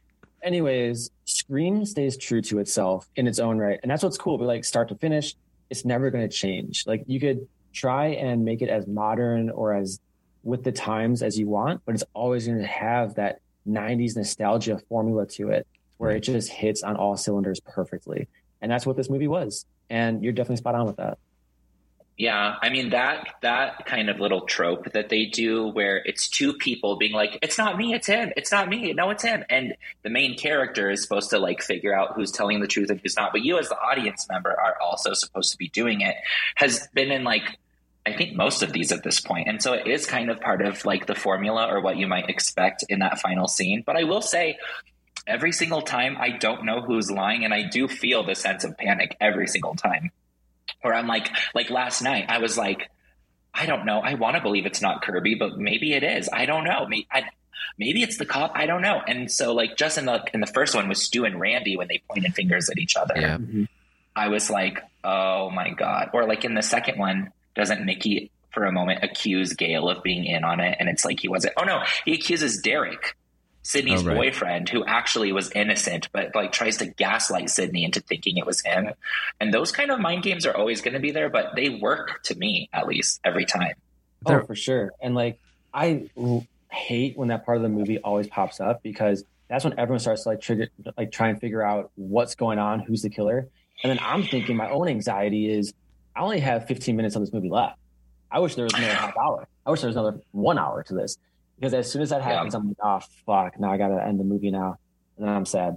anyways, Scream stays true to itself in its own right, and that's what's cool. But like start to finish, it's never going to change. Like you could try and make it as modern or as with the times as you want, but it's always going to have that '90s nostalgia formula to it, where it just hits on all cylinders perfectly. And that's what this movie was. And you're definitely spot on with that. Yeah, I mean that that kind of little trope that they do where it's two people being like, "It's not me, it's him. It's not me. No, it's him." And the main character is supposed to like figure out who's telling the truth and who's not. But you, as the audience member, are also supposed to be doing it. Has been in like I think most of these at this point, and so it is kind of part of like the formula or what you might expect in that final scene. But I will say. Every single time, I don't know who's lying, and I do feel the sense of panic every single time where I'm like, like last night, I was like, I don't know. I want to believe it's not Kirby, but maybe it is. I don't know. Maybe, I, maybe it's the cop. I don't know. And so, like, just in the in the first one with Stu and Randy when they pointed fingers at each other, yeah. Mm-hmm. I was like, oh my god. Or like in the second one, doesn't Mickey for a moment accuse Gail of being in on it? And it's like he wasn't. Oh no, he accuses Derek. Sidney's Oh, right. boyfriend, who actually was innocent, but like tries to gaslight Sidney into thinking it was him. And those kind of mind games are always going to be there, but they work to me at least every time. Oh, for sure. And like, I hate when that part of the movie always pops up because that's when everyone starts to like trigger, like try and figure out what's going on, who's the killer. And then I'm thinking my own anxiety is I only have 15 minutes of this movie left. I wish there was another half hour. I wish there was another one hour to this because as soon as that happens, I'm like, oh fuck, now I got to end the movie now. And then I'm sad.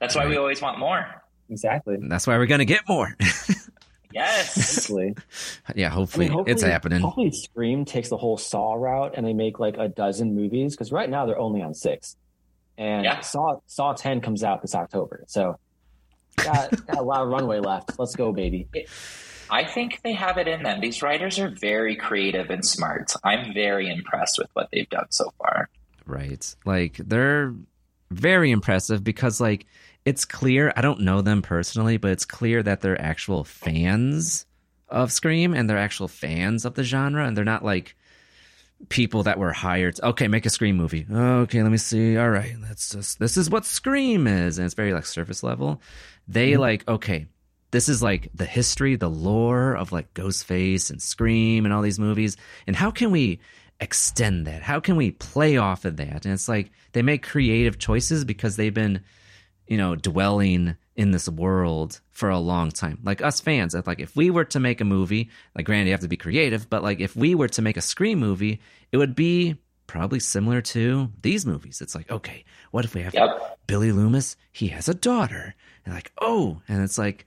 That's why we always want more. Exactly. That's why we're gonna get more. Yes. Hopefully. yeah, I hopefully, it's happening. Hopefully, Scream takes the whole Saw route and they make like a dozen movies because right now they're only on six, and Yeah. Saw Saw ten comes out this October, so got, got a lot of runway left. Let's go, baby. I think they have it in them. These writers are very creative and smart. I'm very impressed with what they've done so far. Right. Like they're very impressive because like it's clear, I don't know them personally, but it's clear that they're actual fans of Scream and they're actual fans of the genre and they're not like people that were hired. to, okay, make a Scream movie. Okay, let me see. All right, let's just this is what Scream is and it's very like surface level. They mm-hmm. like okay, this is like the history, the lore of like Ghostface and Scream and all these movies. And how can we extend that? How can we play off of that? And it's like they make creative choices because they've been, you know, dwelling in this world for a long time. Like us fans, like if we were to make a movie, like granted you have to be creative, but like if we were to make a Scream movie, it would be probably similar to these movies. It's like, okay, what if we have Yep. Billy Loomis? He has a daughter. And like, oh, and it's like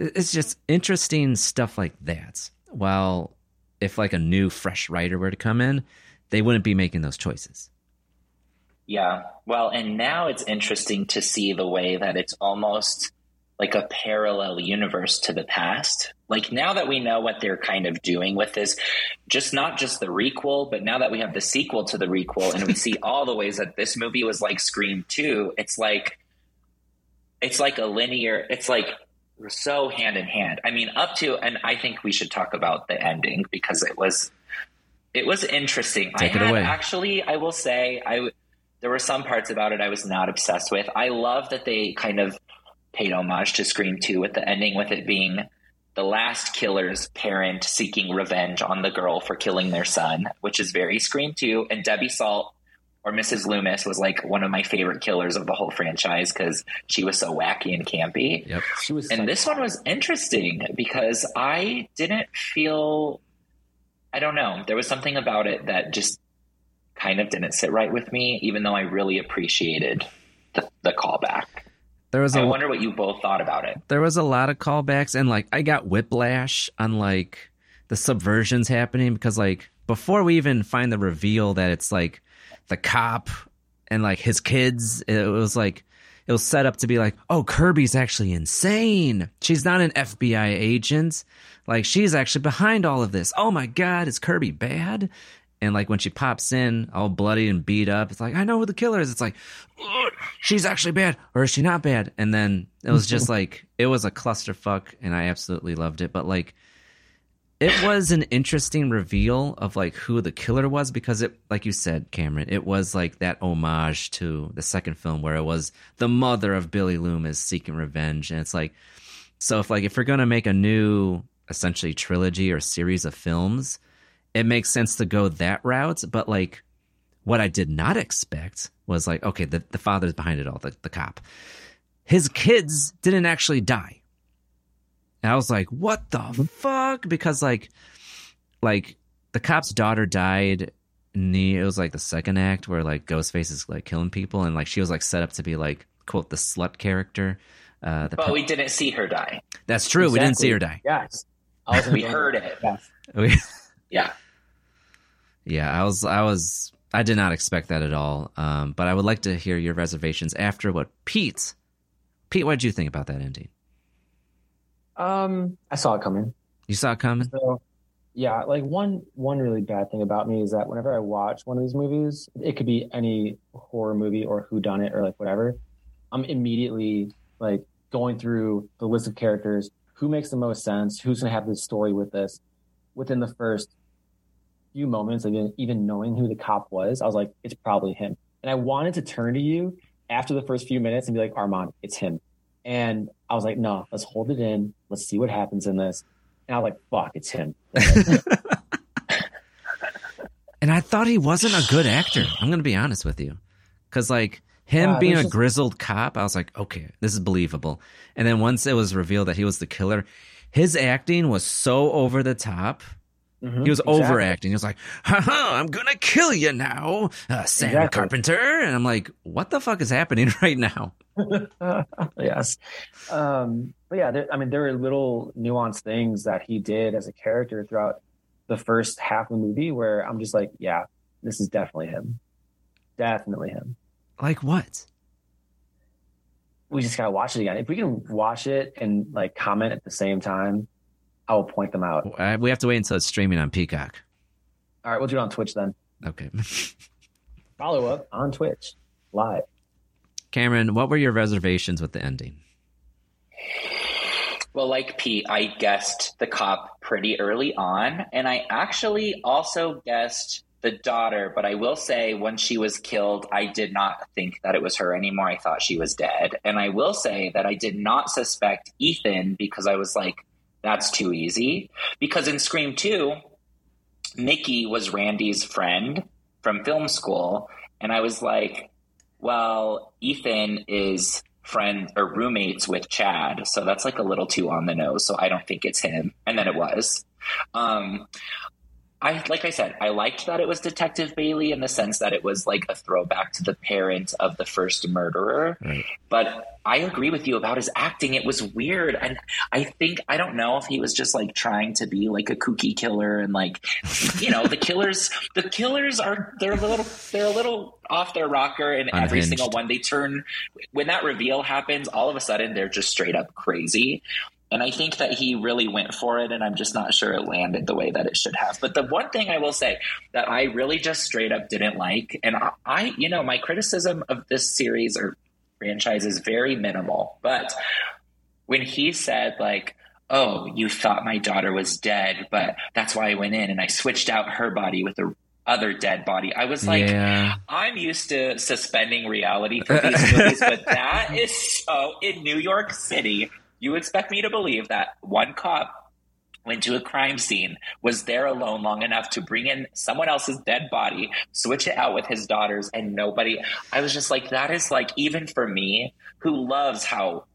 it's just interesting stuff like that. While if like a new fresh writer were to come in, they wouldn't be making those choices. Yeah. Well, and now it's interesting to see the way that it's almost like a parallel universe to the past. Like now that we know what they're kind of doing with this, just not just the requel, but now that we have the sequel to the requel and we see all the ways that this movie was like Scream 2, it's like it's like a linear, it's like so hand in hand. I mean, up to and I think we should talk about the ending because it was it was interesting. Take I it had away. actually I will say I there were some parts about it I was not obsessed with. I love that they kind of paid homage to Scream 2 with the ending with it being the last killer's parent seeking revenge on the girl for killing their son, which is very Scream 2 and Debbie Salt or Mrs. Loomis was like one of my favorite killers of the whole franchise because she was so wacky and campy. Yep. She was And this one was interesting because I didn't feel, I don't know, there was something about it that just kind of didn't sit right with me, even though I really appreciated the, the callback. There was I a wonder what you both thought about it. there was a lot of callbacks and like I got whiplash on like the subversions happening because like before we even find the reveal that it's like the cop and like his kids, it was like it was set up to be like, oh, Kirby's actually insane. She's not an FBI agent. Like she's actually behind all of this. Oh my god, is Kirby bad? And like when she pops in, all bloody and beat up, it's like I know who the killer is. It's like she's actually bad, or is she not bad? And then it was just like it was a clusterfuck, and I absolutely loved it. But like, it was an interesting reveal of like who the killer was because it, like you said, Kameron, it was like that homage to the second film where it was the mother of Billy Loomis seeking revenge, and it's like, so if like if we're gonna make a new essentially trilogy or series of films it makes sense to go that route. But like, what I did not expect was like, okay, the, the father's behind it all, the, the cop. His kids didn't actually die. And I was like, what the fuck? Because like, like the cop's daughter died. And the, it was like the second act where like Ghostface is like killing people, and like she was like set up to be like quote the slut character. Uh, the But we didn't see her die. that's true. We didn't see her die. Yes. I was We heard it. Yes. We- Yeah. Yeah, I was, I was, I did not expect that at all. Um, but I would like to hear your reservations after what Pete, Pete, what did you think about that ending? Um, I saw it coming. You saw it coming? So, yeah, like one one really bad thing about me is that whenever I watch one of these movies, it could be any horror movie or who done it or like whatever, I'm immediately like going through the list of characters, who makes the most sense, who's gonna have this story with this. Within the first few moments of even- even knowing who the cop was, I was like, it's probably him. And I wanted to turn to you after the first few minutes and be like, Armand, it's him. And I was like, no, let's hold it in. Let's see what happens in this. And I was like, fuck, it's him. And I thought he wasn't a good actor. I'm going to be honest with you. Because, like, him being a just- grizzled cop, I was like, okay, this is believable. And then once it was revealed that he was the killer, his acting was so over the top. Mhm, He was exactly. overacting. He was like, haha, I'm going to kill you now, uh, Sam Exactly. Carpenter. And I'm like, what the fuck is happening right now? yes. Um, but yeah, there, I mean, there were little nuanced things that he did as a character throughout the first half of the movie where I'm just like, yeah, this is definitely him. Definitely him. Like what? We just gotta watch it again. If we can watch it and like comment at the same time, I will point them out. Uh, we have to wait until it's streaming on Peacock. All right, we'll do it on Twitch then. Okay. Follow up on Twitch live. Kameron, what were your reservations with the ending? Well, like Pete, I guessed the cop pretty early on, and I actually also guessed the daughter, but I will say when she was killed, I did not think that it was her anymore. I thought she was dead. And I will say that I did not suspect Ethan because I was like, that's too easy. Because in Scream 2, Nikki was Randy's friend from film school. And I was like, well, Ethan is friend or roommates with Chad. So that's like a little too on the nose. So I don't think it's him. And then it was. Um, I like I said, I liked that it was Detective Bailey in the sense that it was like a throwback to the parent of the first murderer. Right. But I agree with you about his acting. It was weird. And I think I don't know if he was just like trying to be like a kooky killer and like you know, the killers the killers are they're a little they're a little off their rocker in every single one. They turn when that reveal happens, all of a sudden they're just straight up crazy. And I think that he really went for it, and I'm just not sure it landed the way that it should have. But the one thing I will say that I really just straight up didn't like, and I, you know, my criticism of this series or franchise is very minimal, but when he said, like, oh, you thought my daughter was dead, but that's why I went in and I switched out her body with the other dead body. I was like, Yeah. I'm used to suspending reality for these movies, but that is so in New York City. You expect me to believe that one cop went to a crime scene, was there alone long enough to bring in someone else's dead body, switch it out with his daughters, and nobody. I was just like, that is like, even for me, who loves how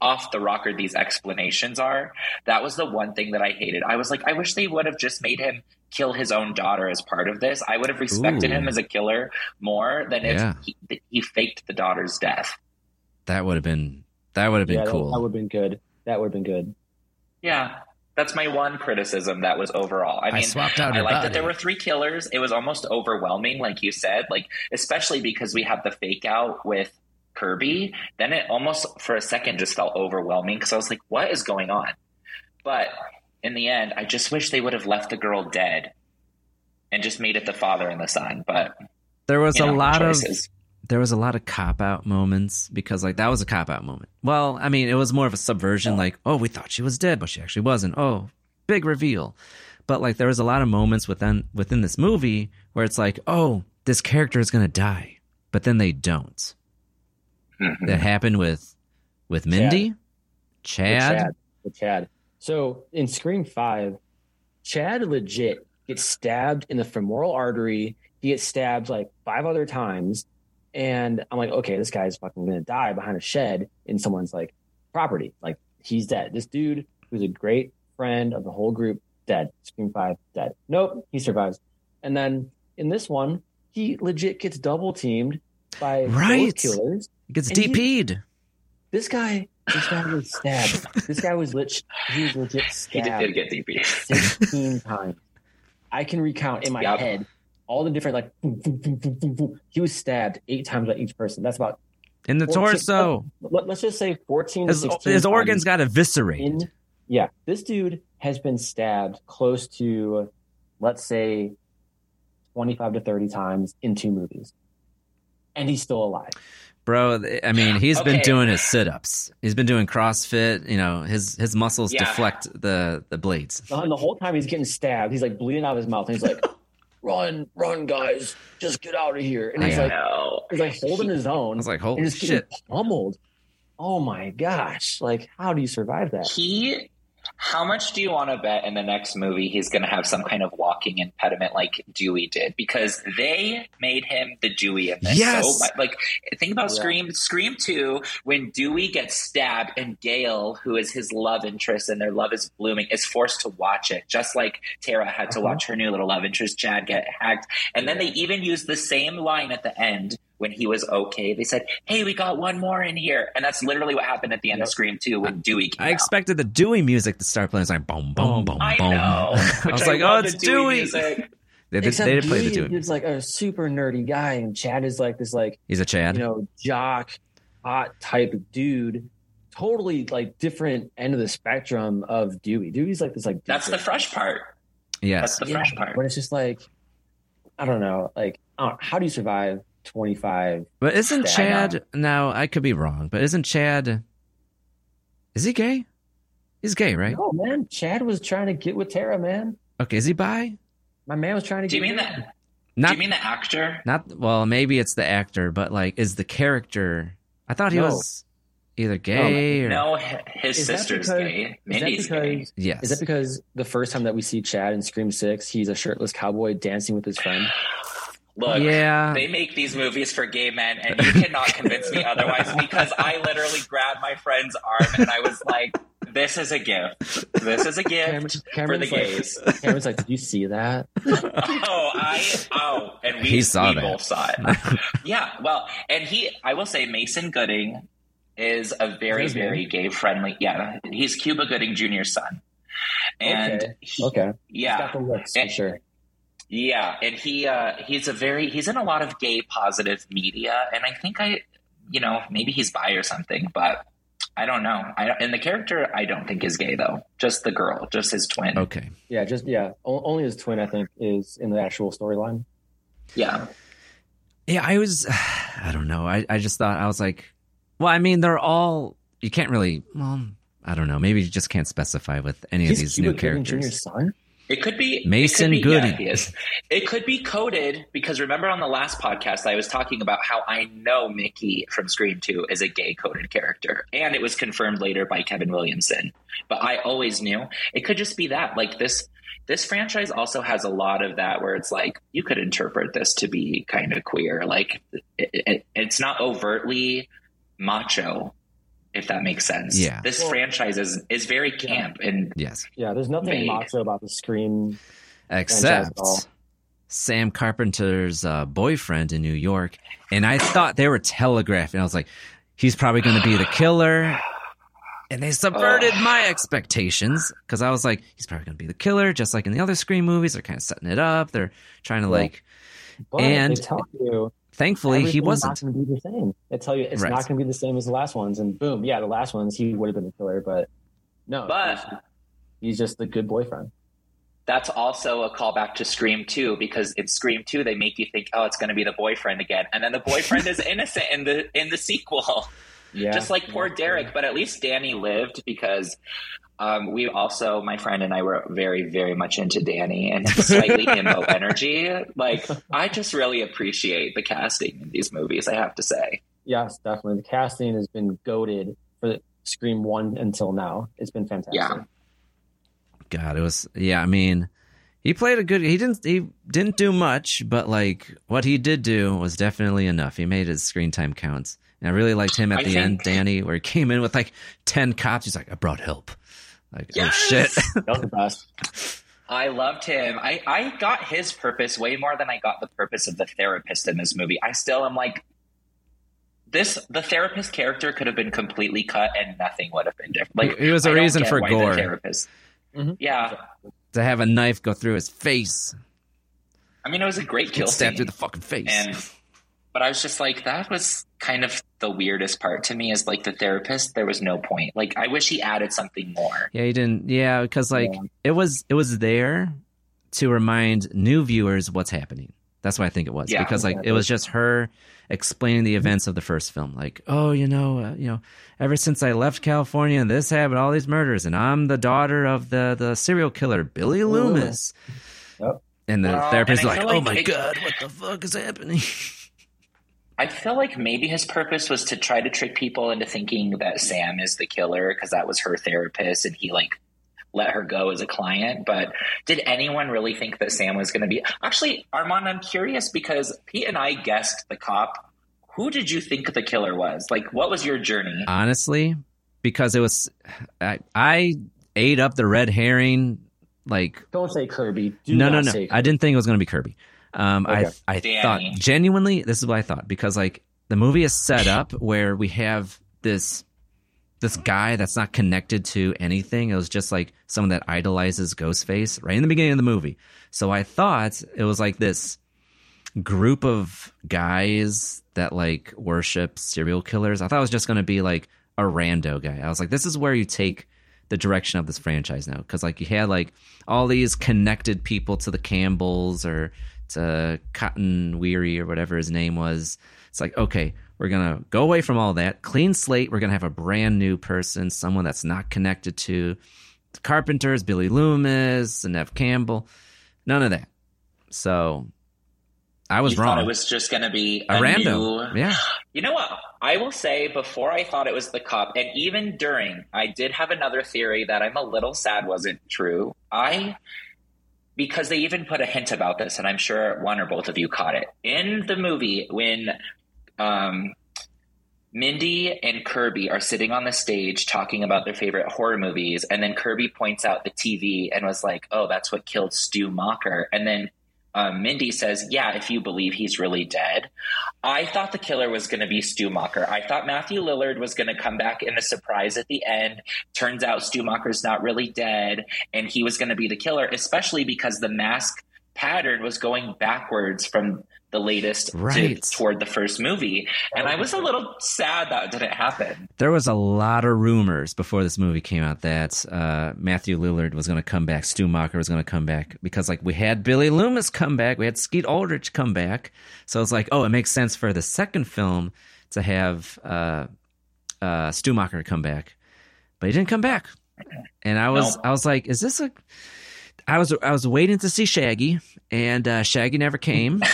off the rocker these explanations are, that was the one thing that I hated. I was like, I wish they would have just made him kill his own daughter as part of this. I would have respected Ooh. him as a killer more than if Yeah. he, he faked the daughter's death. That would have been that would have been yeah, cool. That, would have been good. That would have been good. Yeah. That's my one criticism that was overall. I I mean, swapped out I her like body. that there were three killers. It was almost overwhelming, like you said, like especially because we have the fake out with Kirby. Then it almost for a second just felt overwhelming because I was like, what is going on? But in the end, I just wish they would have left the girl dead and just made it the father and the son. But there was a know, lot choices. of there was a lot of cop out moments because like that was a cop out moment. Well, I mean, it was more of a subversion like, "Oh, we thought she was dead, but she actually wasn't." Oh, big reveal. But like there was a lot of moments within within this movie where it's like, "Oh, this character is going to die." But then they don't. Mhm. That happened with with Mindy, Chad. With Chad. With Chad. So in Scream Five, Chad legit gets stabbed in the femoral artery. He gets stabbed like five other times, and I'm like, okay, this guy's fucking gonna die behind a shed in someone's like property. Like he's dead. This dude, who's a great friend of the whole group, dead. Scream Five, dead. Nope, he survives. And then in this one, he legit gets double teamed by Right. both killers. He gets And he- DP'd. This guy, this guy was stabbed. this guy was lit. He was legit he stabbed did, did get DP. sixteen times. I can recount in my Yep. head all the different like. boom, boom, boom. He was stabbed eight times by each person. That's about In the 14 torso. Oh, let, us just say fourteen. His, to 16 his organs got eviscerated. in. Yeah, this dude has been stabbed close to, let's say, twenty-five to thirty times in two movies, and he's still alive. Bro, I mean, he's been doing his sit-ups. He's been doing CrossFit. You know, his his muscles Yeah. deflect the the blades. And the whole time he's getting stabbed, he's like bleeding out of his mouth, and he's like, "Run, run, guys, just get out of here!" And he's I like, he's like holding his own. I was like, and holy just getting shit. pummeled. Oh my gosh! Like, how do you survive that? He, how much do you want to bet in the next movie he's going to have some kind of walking impediment like Dewey did? Because they made him the Dewey in this. Yes! So, mu- like, think about Yeah. Scream, Scream 2, when Dewey gets stabbed and Gail, who is his love interest and their love is blooming, is forced to watch it, just like Tara had to Uh-huh. watch her new little love interest, Chad, get hacked. And then they even used the same line at the end when he was okay. They said, hey, we got one more in here. And that's literally what happened at the end of Scream 2 when Dewey came I out. expected the Dewey music to start playing. It's like boom, boom, boom, I boom. know. I Which was like, oh, it's the Dewey. They, they, Except they did play the Dewey Dewey. is like a super nerdy guy, and Chad is like this, like He's a Chad. you know, jock, hot type of dude. Totally like different end of the spectrum of Dewey. Dewey's like this, like That's the fresh part. yes. That's the Yeah, fresh part. But it's just like, I don't know, like, I don't- how do you survive twenty five? But isn't Yeah, I Chad now? I could be wrong, but isn't Chad? Is he gay? He's gay, right? No, man. Chad was trying to get with Tara, man. Okay, is he bi? My man was trying to. Do you get mean me. that? Not, Do you mean the actor? Not well, maybe it's the actor, but like, is the character? I thought he No. was either gay or No, h- his Is that sister's because- gay. Is that gay. because? yes. Is that because the first time that we see Chad in Scream Six, he's a shirtless cowboy dancing with his friend? Look, Yeah. they make these movies for gay men, and you cannot convince me otherwise because I literally grabbed my friend's arm and I was like, "This is a gift. This is a Kameron, gift for the Kameron's gays." like, Kameron's like, did you see that? oh, I oh, and we, He saw we that. both saw it. yeah, well, and he, I will say, Mason Gooding is a very, His name? very gay friendly. Yeah, he's Cuba Gooding Jr.'s son, and okay. he- Okay. yeah, He's got the looks for And- sure. Yeah, and he uh, he's a very he's in a lot of gay positive media, and I think I, you know, maybe he's bi or something, but I don't know. I don't- and the character I don't think is gay though. Just the girl, just his twin. okay. Yeah, just yeah. O- only his twin, I think, is in the actual storyline. Yeah, Yeah, I was. I don't know. I I just thought I was like, well, I mean, they're all. You can't really. Well, I don't know. Maybe you just can't specify with any of these Cuba new Gooding characters. Jr.'s son. It could be Mason it could be, Gooding. Yeah, he is. It could be coded because remember on the last podcast I was talking about how I know Mickey from Scream Two is a gay coded character, and it was confirmed later by Kevin Williamson. But I always knew it could just be that. Like this, this franchise also has a lot of that where it's like you could interpret this to be kind of queer. Like it, it, it's not overtly macho, if that makes sense. Yeah. This Well- franchise is is very camp and Yes, Yeah, there's nothing Vague. macho about the Scream. except. Sam Carpenter's uh, boyfriend in New York, and I thought they were telegraphing. I was like, he's probably going to be the killer. And they subverted Oh. my expectations because I was like, he's probably going to be the killer, just like in the other Scream movies. They're kind of setting it up. They're trying to Yeah. like. But And they tell you Thankfully, he wasn't. not going to be the same. They tell you it's Right. not going to be the same as the last ones, and boom, yeah, the last ones he would have been the killer, but no, But- he's, he's just the good boyfriend. that's also a callback to Scream 2 because in Scream 2 they make you think, oh, it's going to be the boyfriend again, and then the boyfriend is innocent in the in the sequel, Yeah, just like poor Derek. But at least Danny lived because um, we also, my friend and I, were very very much into Danny and his slightly himbo energy. Like I just really appreciate the casting in these movies. I have to say. Yes, definitely. The casting has been goaded for Scream One until now. It's been fantastic. Yeah. God, it was. Yeah, I mean, he played a good. He didn't. He didn't do much, but like what he did do was definitely enough. He made his screen time count, and I really liked him at I the think- end, Danny, where he came in with like ten cops. He's like, "I brought help." Like, Yes! oh shit. That was the best. I loved him. I, I got his purpose way more than I got the purpose of the therapist in this movie. I still am like, this the therapist character could have been completely cut and nothing would have been different. Like it was a I reason for why the gore. therapist. Mhm. Yeah, to have a knife go through his face, I mean it was a great kill get stabbed through the fucking face. and but I was just like, that was kind of the weirdest part to me. Is like the therapist, there was no point. Like I wish he added something more. Yeah, he didn't. Yeah, because like Yeah. it was it was there to remind new viewers what's happening. That's what I think it was Yeah, because like it was just her explaining the events of the first film. Like, oh, you know, uh, you know, ever since I left California, this happened, all these murders, and I'm the daughter of the the serial killer Billy Loomis. Yep. And the Well, therapist is and I like, "Oh my it- god, what the fuck is happening?" I feel like maybe his purpose was to try to trick people into thinking that Sam is the killer because that was her therapist and he like let her go as a client. But did anyone really think that Sam was going to be? Actually, Armand, I'm curious because Pete and I guessed the cop. Who did you think the killer was? Like, what was your journey? Honestly, because it was, I, I ate up the red herring like Don't say Kirby. Do no, no, not no. I didn't think it was going to be Kirby. Um, Okay. I I Danny. thought genuinely this is what I thought because like the movie is set up where we have this this guy that's not connected to anything. It was just like someone that idolizes Ghostface right in the beginning of the movie. So I thought it was like this group of guys that like worship serial killers. I thought it was just going to be like a rando guy. I was like, this is where you take the direction of this franchise now because like you had like all these connected people to the Campbells or to Cotton Weary or whatever his name was. It's like okay, we're gonna go away from all that, clean slate. We're gonna have a brand new person, someone that's not connected to the Carpenters, Billy Loomis, and Neve Campbell. None of that. So I was you wrong. Thought it was just going to be a, a random. new- Yeah. You know what? I will say before I thought it was the cop, and even during, I did have another theory that I'm a little sad wasn't true. I because they even put a hint about this, and I'm sure one or both of you caught it. In the movie when um, Mindy and Kirby are sitting on the stage talking about their favorite horror movies, and then Kirby points out the TV and was like, "Oh, that's what killed Stu Macher," and then um, Mindy says, "Yeah, if you believe he's really dead." I thought the killer was going to be Stu Macher. I thought Matthew Lillard was going to come back in a surprise at the end. Turns out Stu Macher's not really dead, and he was going to be the killer, especially because the mask pattern was going backwards from the latest to- toward the first movie. And I was a little sad that didn't happen. There was a lot of rumors before this movie came out that uh, Matthew Lillard was going to come back, Stu Macher was going to come back because like we had Billy Loomis come back, we had Skeet Ulrich come back, so it's like oh, it makes sense for the second film to have uh, uh, Stu Macher come back, but he didn't come back, and I was No. I was like, is this a I was I was waiting to see Shaggy, and uh, Shaggy never came.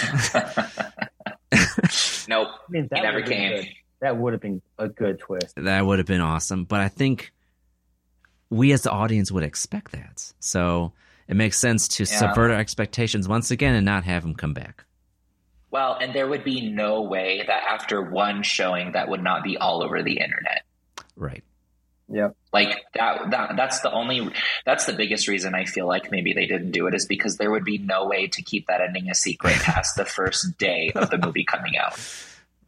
Nope. I mean, he never came. good. That would have been a good twist. that would have been awesome. But I think we as the audience would expect that. So it makes sense to Yeah. subvert our expectations once again and not have him come back. Well, and there would be no way that after one showing that would not be all over the internet. Right. Yep. Like that that that's the only that's the biggest reason I feel like maybe they didn't do it is because there would be no way to keep that ending a secret past the first day of the movie coming out.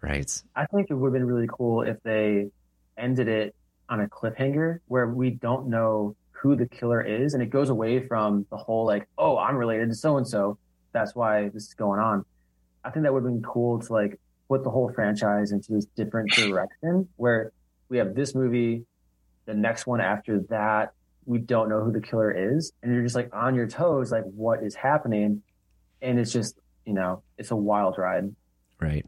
Right. I think it would have been really cool if they ended it on a cliffhanger where we don't know who the killer is and it goes away from the whole like, oh, I'm related to so and so. That's why this is going on. I think that would have been cool to like put the whole franchise into this different direction where we have this movie, the next one after that, we don't know who the killer is, and you're just like on your toes, like what is happening, and it's just you know it's a wild ride. Right.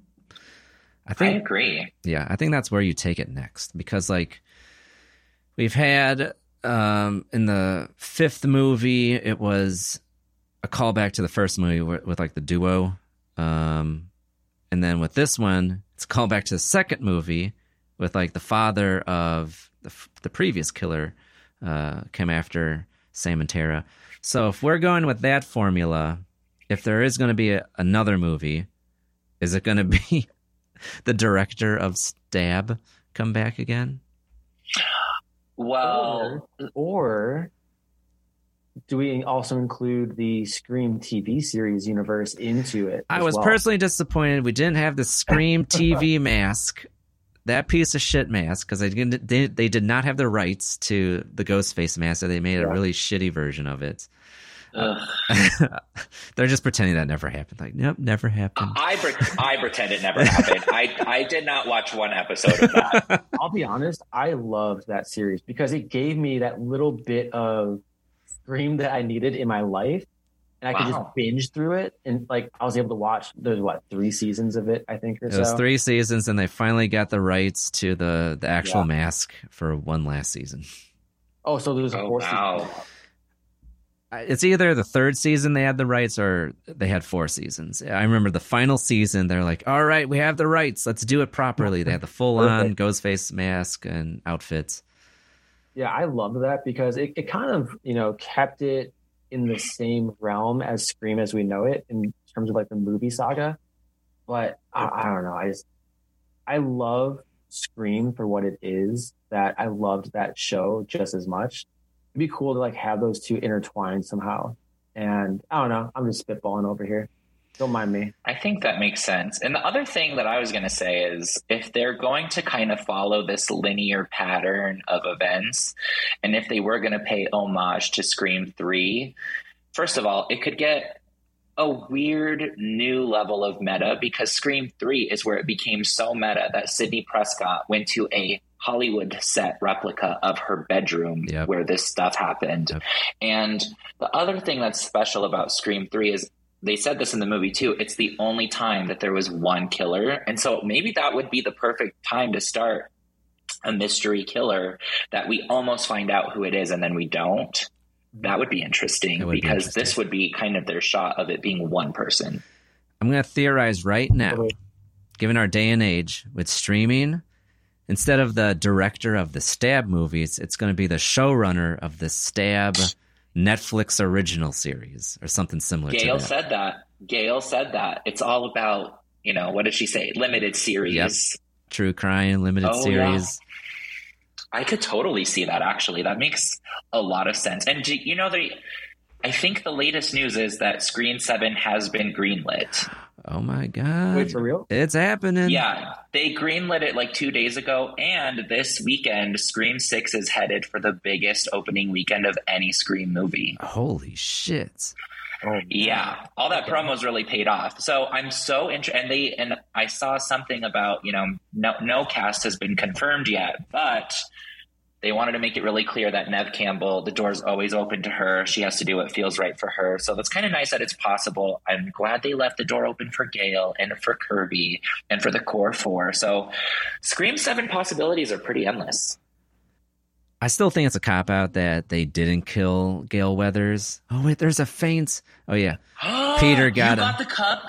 I think I think agree. yeah, I think that's where you take it next because like we've had um in the fifth movie it was a callback to the first movie with, with like the duo um and then with this one it's a callback to the second movie with like the father of the, the previous killer uh came after Sam and Tara. So if we're going with that formula, if there is going to be a, another movie, is it going to be the director of Stab come back again? Well, or, or do we also include the Scream TV series universe into it? I was well? personally disappointed we didn't have the Scream TV mask, that piece of shit mask, because they, didn't- they they did not have the rights to the Ghostface mask, so they made a really shitty version of it. ugh. They're just pretending that never happened. Like, nope, never happened. I pre- I pretend it never happened. I I did not watch one episode of that. I'll be honest, I loved that series because it gave me that little bit of Scream that I needed in my life. And I could just binge through it. And like I was able to watch there's what, three seasons of it, I think, or It was three seasons, and they finally got the rights to the the actual Yeah. mask for one last season. Oh, so there's a Oh, fourth wow. season. It's either the third season they had the rights, or they had four seasons. I remember the final season. They're like, "All right, we have the rights. Let's do it properly." They had the full on Perfect. Ghostface mask and outfits. Yeah, I love that because it, it kind of, you know, kept it in the same realm as Scream as we know it in terms of like the movie saga. But I, I don't know. I just, I love Scream for what it is that I loved that show just as much. It'd be cool to like have those two intertwined somehow. And I don't know. I'm just spitballing over here. Don't mind me. I think that makes sense. And the other thing that I was going to say is if they're going to kind of follow this linear pattern of events, and if they were going to pay homage to Scream 3, first of all, it could get a weird new level of meta because Scream 3 is where it became so meta that Sidney Prescott went to a Hollywood set replica of her bedroom Yep. where this stuff happened. Yep. And the other thing that's special about Scream 3 is they said this in the movie too. It's the only time that there was one killer. And so maybe that would be the perfect time to start a mystery killer that we almost find out who it is and then we don't. That would be interesting That would be because interesting. this would be kind of their shot of it being one person. I'm going to theorize right now, given our day and age with streaming, instead of the director of the Stab movies, it's going to be the showrunner of the Stab Netflix original series or something similar Gale to that. said that. Gale said that. It's all about, you know, what did she say? Limited series. Yep. True Crime limited Oh, series. I could totally see that actually. That makes a lot of sense. And do- you know, the I think the latest news is that Scream 7 has been greenlit. Oh my god. Wait, for real? It's happening. Yeah, they greenlit it like two days ago. And this weekend, Scream 6 is headed for the biggest opening weekend of any Scream movie. Holy shit. Oh, Yeah, all that promos really paid off. So I'm so interested. And they and I saw something about you know no no cast has been confirmed yet, but they wanted to make it really clear that Neve Campbell, the door's always open to her. She has to do what feels right for her. So that's kind of nice that it's possible. I'm glad they left the door open for Gale and for Kirby and for the core four. So Scream Seven possibilities are pretty endless. I still think it's a cop out that they didn't kill Gale Weathers. Oh wait, there's a faint. Oh yeah. Peter got got the cup.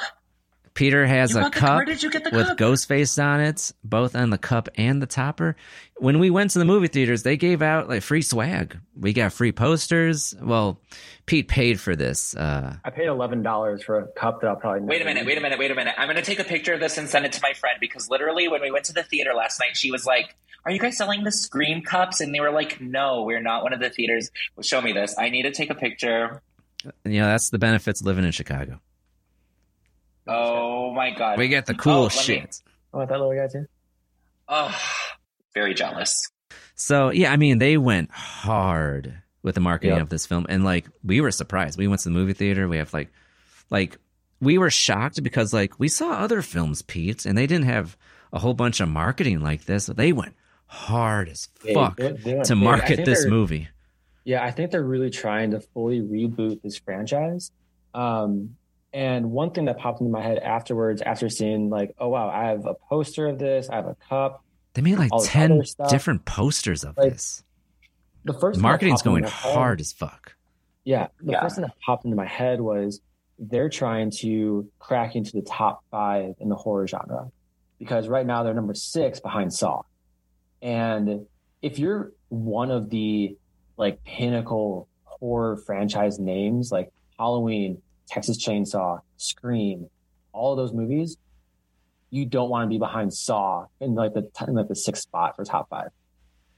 Peter has You a cup where did you get the with cup? Ghostface on it, both on the cup and the topper. When we went to the movie theaters, they gave out like free swag. We got free posters. Well, Pete paid for this. Uh, I paid eleven dollars for a cup that I'll probably Wait a minute, wait a minute, wait a minute. I'm going to take a picture of this and send it to my friend because literally when we went to the theater last night, she was like, Are you guys selling the Scream cups? And they were like, No, we're not one of the theaters. Show me this. I need to take a picture. you know, that's the benefits of living in Chicago. Oh my God. We get the cool Oh, let me- shit. Oh, that little guy too. Oh, very jealous. So yeah, I mean, they went hard with the marketing Yep. of this film, and like we were surprised. We went to the movie theater. We have like, like we were shocked because like we saw other films, Pete, and they didn't have a whole bunch of marketing like this. They went hard as fuck they- they went to market think this movie. Yeah, I think they're really trying to fully reboot this franchise. Um, and one thing that popped into my head afterwards, after seeing like, oh wow, I have a poster of this, I have a cup. They made like ten different posters of Like, this. The The first thing that marketing's going my head- hard as fuck. Yeah, the Yeah. first thing that popped into my head was they're trying to crack into the top five in the horror genre because right now they're number six behind Saw. And if you're one of the like pinnacle horror franchise names like Halloween, Texas Chainsaw, Scream, all of those movies, you don't want to be behind Saw in like the in like the sixth spot for top five.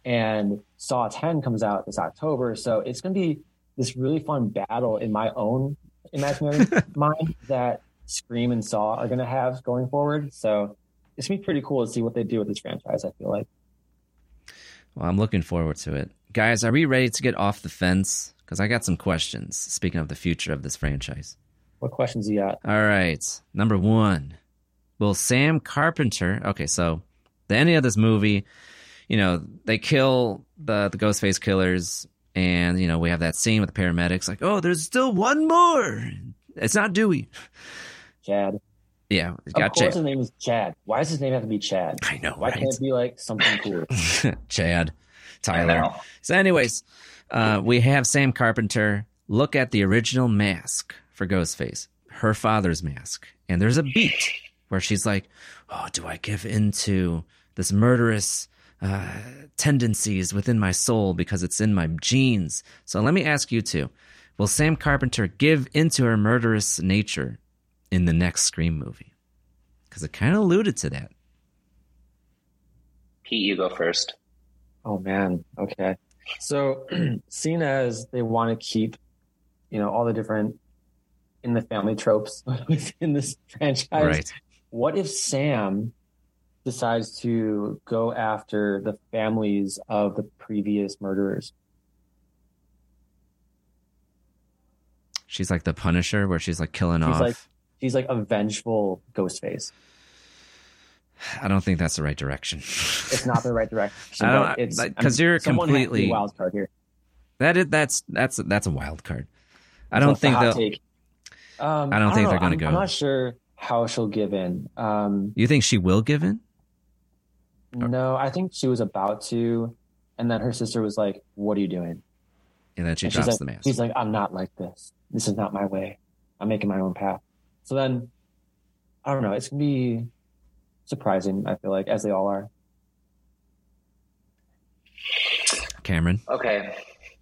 And Saw 10 comes out this October, so it's going to be this really fun battle in my own imaginary mind that Scream and Saw are going to have going forward. So it's going to be pretty cool to see what they do with this franchise. I feel like. Well, I'm looking forward to it, guys. Are we ready to get off the fence? Because I got some questions. Speaking of the future of this franchise. What questions you got? All right. Number one. Will Sam Carpenter okay, so the ending of this movie, you know, they kill the the Ghostface killers, and you know, we have that scene with the paramedics, like, oh, there's still one more. It's not Dewey. Chad. Yeah, it Of got course, Chad. his name is Chad. Why does his name have to be Chad? I know, Why right? can't it be like something cool? Chad, Tyler. So, anyways, uh, we have Sam Carpenter look at the original mask for Ghostface, her father's mask, and there's a beat where she's like, "Oh, do I give into this murderous uh, tendencies within my soul because it's in my genes?" So, let me ask you two: Will Sam Carpenter give into her murderous nature in the next Scream movie? Because it kind of alluded to that. Pete, you go first. Oh man. Okay. So, seeing as they want to keep, you know, all the different in the family tropes within this franchise, Right. what if Sam decides to go after the families of the previous murderers? She's like the Punisher, where she's like killing She's off. like she's like a vengeful ghost face. I don't think that's the right direction. It's not the right direction. I don't- but it's like, 'cause I mean, you're completely- wild card here. That is that's that's that's a wild card. I don't a think they'll. take. Um, I don't think know. they're gonna go. I'm not sure how she'll give in. Um, You think she will give in? No, I think she was about to, and then her sister was like, "What are you doing?" And then she And drops like, the mask. She's like, I'm not like this. This is not my way. I'm making my own path. So then, I don't know. It's gonna be surprising. I feel like, as they all are. Kameron. Okay.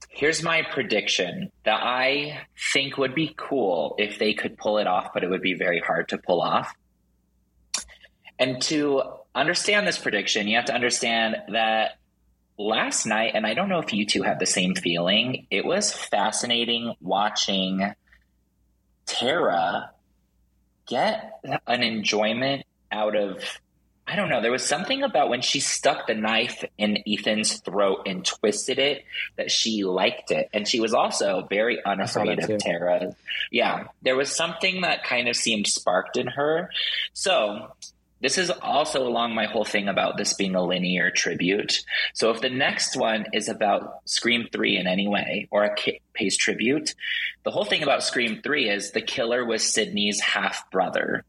Here's my prediction that I think would be cool if they could pull it off, but it would be very hard to pull off. And to understand this prediction, you have to understand that last night, and I don't know if you two had the same feeling, it was fascinating watching Tara get an enjoyment out of I don't know. There was something about when she stuck the knife in Ethan's throat and twisted it that she liked it. And she was also very unafraid of Tara. Yeah. There was something that kind of seemed sparked in her. So this is also along my whole thing about this being a linear tribute. So if the next one is about Scream 3 in any way or a Pace tribute, the whole thing about Scream 3 is the killer was Sidney's half brother.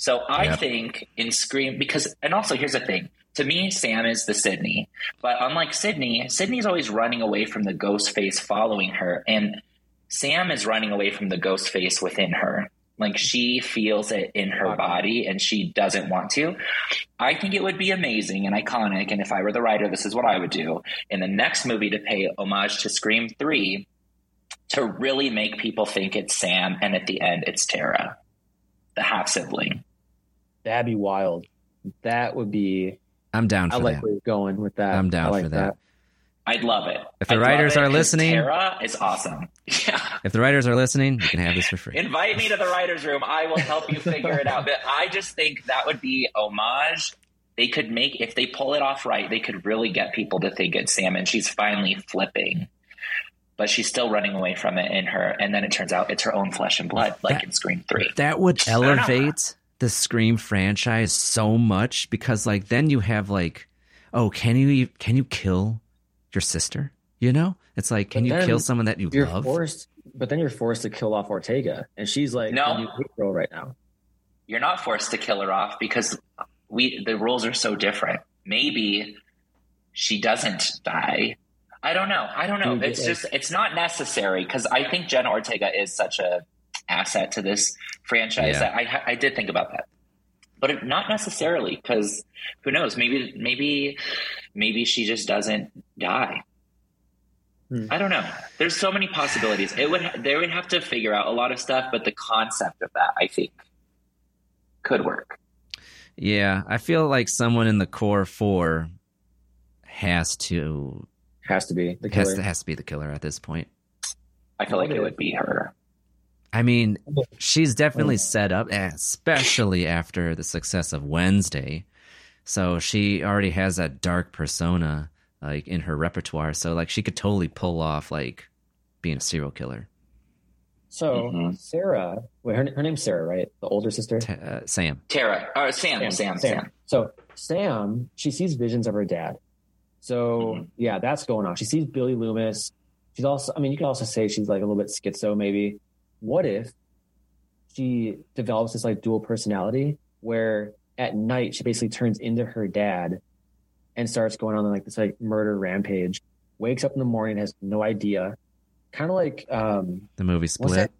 So I Yep. think in Scream because and also here's the thing. To me, Sam is the Sidney. But unlike Sidney, Sidney's always running away from the ghost face following her. And Sam is running away from the ghost face within her. Like she feels it in her body and she doesn't want to. I think it would be amazing and iconic. And if I were the writer, this is what I would do in the next movie to pay homage to Scream 3 to really make people think it's Sam and at the end it's Tara, the half sibling. That'd be wild. That would be. I'm down for I like that. where you're going with that. I'm down I like for that. I'd love it. If the I'd writers are listening- Tara is awesome. Yeah. If the writers are listening, you can have this for free. Invite me to the writers' room. I will help you figure it out. But I just think that would be homage. They could make if they pull it off right. They could really get people to think it's Sam, and she's finally flipping, but she's still running away from it in her. And then it turns out it's her own flesh and blood, like in Scream Three. That would elevate the Scream franchise so much because like then you have like, oh, can you can you kill your sister? You know, it's like can you kill someone that you You're love? forced, but then you're forced to kill off Ortega, and she's like No. the new girl right now. You're not forced to kill her off because we the rules are so different. Maybe she doesn't die. I don't know. I don't know. Dude, It's like- just it's not necessary because I think Jenna Ortega is such a asset to this franchise Yeah. I I did think about that, but not necessarily because who knows? Maybe maybe maybe she just doesn't die. Hmm. I don't know. There's so many possibilities. It would they would have to figure out a lot of stuff, but the concept of that I think could work. Yeah, I feel like someone in the core four has to Has to be the has killer. to, has to be the killer at this point. I feel like it would be her. I mean, she's definitely set up, especially after the success of Wednesday. So she already has that dark persona like in her repertoire. So like she could totally pull off like being a serial killer. So Mhm. Sarah, wait, her, her name's Sarah, right? The older sister. T- uh, Sam. Tara or Sam, Sam, Sam. So Sam, she sees visions of her dad. So Mhm. yeah, that's going on. She sees Billy Loomis. She's also, I mean, you could also say she's like a little bit schizo, maybe. What if she develops this like dual personality where at night she basically turns into her dad and starts going on like this like murder rampage, wakes up in the morning, has no idea. Kind of like um The movie Split. that?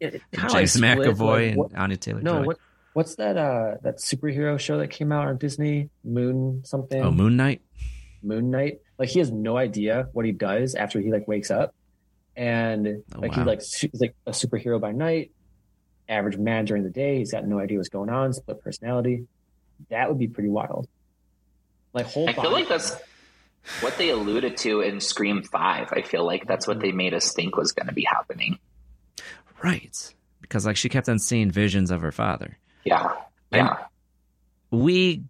it, kinda like James Split, McAvoy like, what- and Anya Taylor no, what what's that uh that superhero show that came out on Disney? Moon something. Oh, Moon Knight. Moon Knight. Like he has no idea what he does after he like wakes up, and Oh, like wow. he like he's like a superhero by night, average man during the day. He's got no idea what's going on. Split personality. That would be pretty wild. Like whole. I feel like that's what they alluded to in Scream Five. I feel like that's what mm-hmm. they made us think was going to be happening. Right. Because like she kept on seeing visions of her father. Yeah, And yeah. we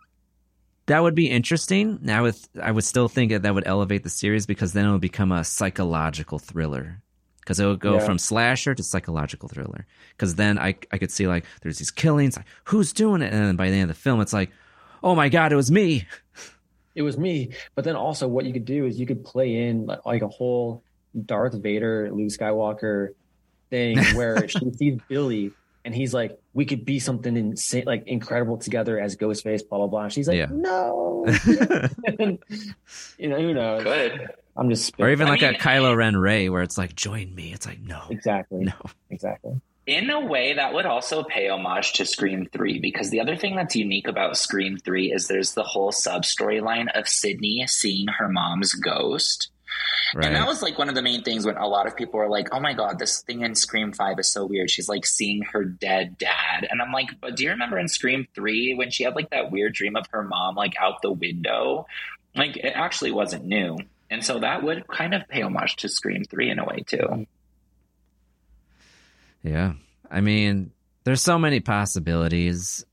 that would be interesting. Now with I would still think that that would elevate the series because then it would become a psychological thriller. Because it would go Yeah. from slasher to psychological thriller. Because then I I could see like there's these killings, like who's doing it, and then by the end of the film, it's like, oh my god, it was me. it was me. But then also, what you could do is you could play in like, like a whole Darth Vader, Luke Skywalker thing where she sees Billy and he's like, "We could be something insane, like incredible together as Ghostface." Blah blah blah. And she's like, Yeah. "No," And, you know, who knows? Good. I'm just or even I like mean- a Kylo Ren Rey, where it's like, join me. It's like, no, exactly, no. exactly. In a way, that would also pay homage to Scream 3 because the other thing that's unique about Scream 3 is there's the whole sub storyline of Sidney seeing her mom's ghost. Right. And that was like one of the main things when a lot of people were like, oh my God, this thing in Scream 5 is so weird. She's like seeing her dead dad. And I'm like, but do you remember in Scream 3 when she had like that weird dream of her mom like out the window? Like it actually wasn't new. And so that would kind of pay homage to Scream 3 in a way too. Yeah. I mean, there's so many possibilities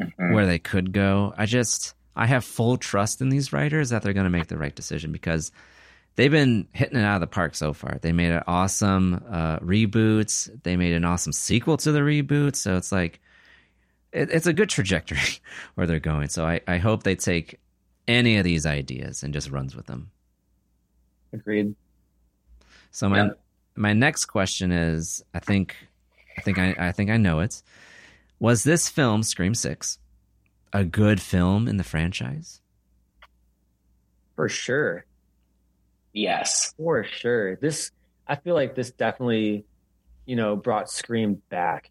Mm-hmm. where they could go. I just I have full trust in these writers that they're going to make the right decision because they've been hitting it out of the park so far. They made an awesome uh, reboot. They made an awesome sequel to the reboot. So it's like it, it's a good trajectory where they're going. So I, I hope they take any of these ideas and just runs with them. Agreed. So my Yeah. my next question is, I think, I think I, I think I know it. Was this film Scream Six a good film in the franchise? For sure. Yes. For sure. This I feel like this definitely, you know, brought Scream back.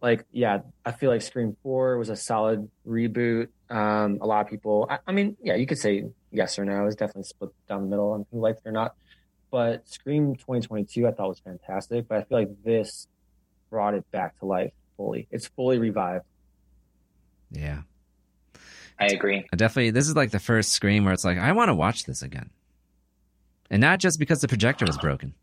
Like, yeah, I feel like Scream 4 was a solid reboot. Um, a lot of people I, I mean, yeah, you could say yes or no. It's definitely split down the middle on who liked it or not. But Scream 2022 I thought was fantastic. But I feel like this brought it back to life fully. It's fully revived. Yeah, I agree. I definitely. This is like the first Scream where it's like I want to watch this again, and not just because the projector was broken.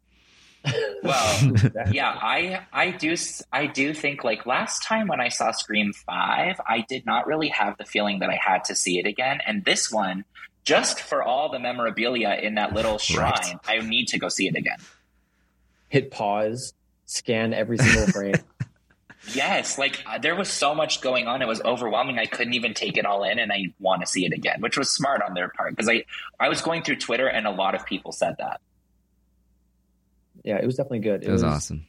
Well, yeah, I I do s- I do think like last time when I saw Scream 5, I did not really have the feeling that I had to see it again and this one just for all the memorabilia in that little shrine, I need to go see it again. Hit pause, scan every single frame. Yes, like uh, there was so much going on. It was overwhelming. I couldn't even take it all in, and I want to see it again, which was smart on their part because I I was going through Twitter and a lot of people said that. yeah, it was definitely good. It was awesome.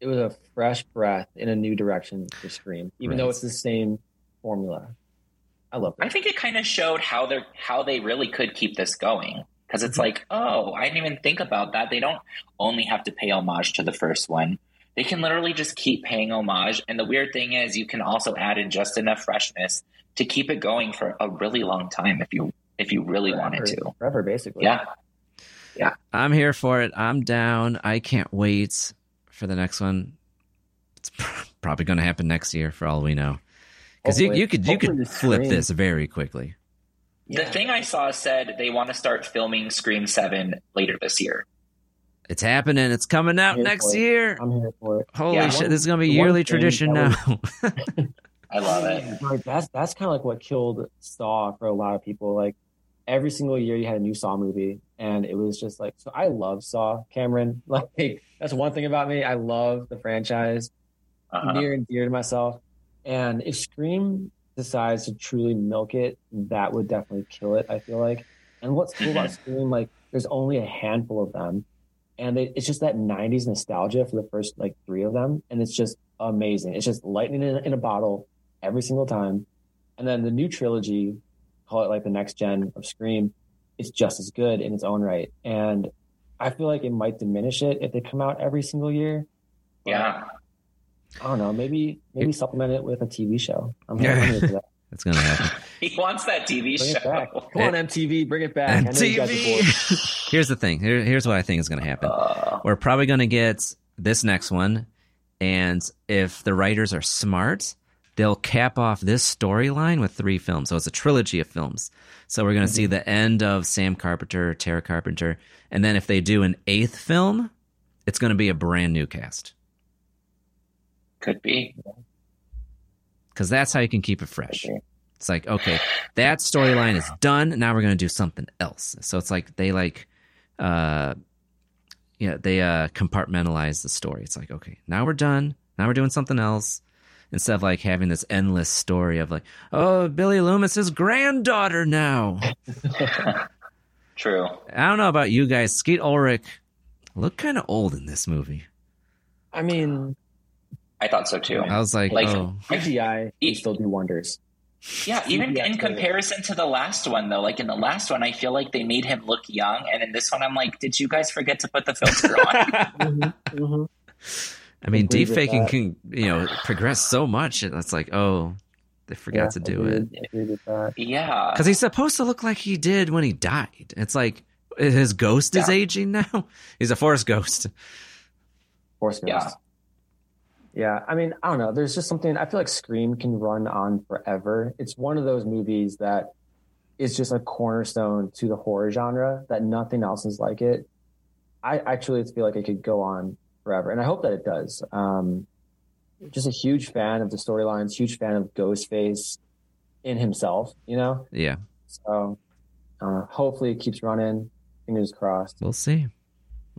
It was a fresh breath in a new direction for Scream, even though it's the same formula. I love it. I think it kind of showed how they are how they really could keep this going because it's Mhm. like, oh, I didn't even think about that. They don't only have to pay homage to the first one. They can literally just keep paying homage. And the weird thing is, you can also add in just enough freshness to keep it going for a really long time if you if you really wanted Forever- to. Forever, basically. Yeah, yeah. I'm here for it. I'm down. I can't wait for the next one. It's probably going to happen next year, for all we know. Because you, you could you could flip Scream- this very quickly. The thing I saw said they want to start filming Scream Seven later this year. It's happening. It's coming out next year. I'm here for it. Holy Yeah. shit! This is going to be yearly tradition now. that I love it. Like that's that's kind of like what killed Saw for a lot of people. Like every single year you had a new Saw movie, and it was just like so. I love Saw, Kameron. Like that's one thing about me. I love the franchise, Uh-huh. near and dear to myself. And if Scream decides to truly milk it, that would definitely kill it. I feel like. And what's cool about Scream, like there's only a handful of them, and they, it's just that '90s nostalgia for the first like three of them, and it's just amazing. It's just lightning in, in a bottle every single time. And then the new trilogy, call it like the next gen of Scream, it's just as good in its own right. And I feel like it might diminish it if they come out every single year. But Yeah. I don't know. Maybe maybe supplement it with a TV show. I'm, Yeah. I'm here for that. It's going to happen. He wants that TV Bring show. Come on, MTV, bring it back. I know you guys are bored. MTV. here's the thing. Here, here's what I think is going to happen. Uh, We're probably going to get this next one, and if the writers are smart, they'll cap off this storyline with three films. So it's a trilogy of films. So we're going to see Mm-hmm. the end of Sam Carpenter, Tara Carpenter, and then if they do an eighth film, it's going to be a brand new cast could be. because that's how you can keep it fresh. Okay. It's like, okay, that storyline is done. Now we're going to do something else. So it's like they like, uh, yeah, they uh, compartmentalize the story. It's like, okay, now we're done. Now we're doing something else. Instead of like having this endless story of like, oh, Billy Loomis's granddaughter now. True. I don't know about you guys. Skeet Ulrich looked kind of old in this movie. I mean, I thought so too. I was like, Like- oh, CGI can still do wonders. Yeah, even CBS in comparison to the last one, though, like in the last one, I feel like they made him look young, and in this one, I'm like, did you guys forget to put the filter on? Mm-hmm. I mean, Agreed with deepfaking can you know progress so much. and It's like, oh, they forgot Yeah, to do agreed- it agreed yeah, because he's supposed to look like he did when he died. It's like his ghost is aging now. He's a forest ghost. Force Yeah. Ghost. Yeah, I mean, I don't know. There's just something I feel like Scream can run on forever. It's one of those movies that is just a cornerstone to the horror genre that nothing else is like it. I, truly feel like it could go on forever, and I hope that it does. Um, just a huge fan of the storylines, huge fan of Ghostface in himself, you know. Yeah, So uh, hopefully it keeps running. Fingers crossed. we'll see.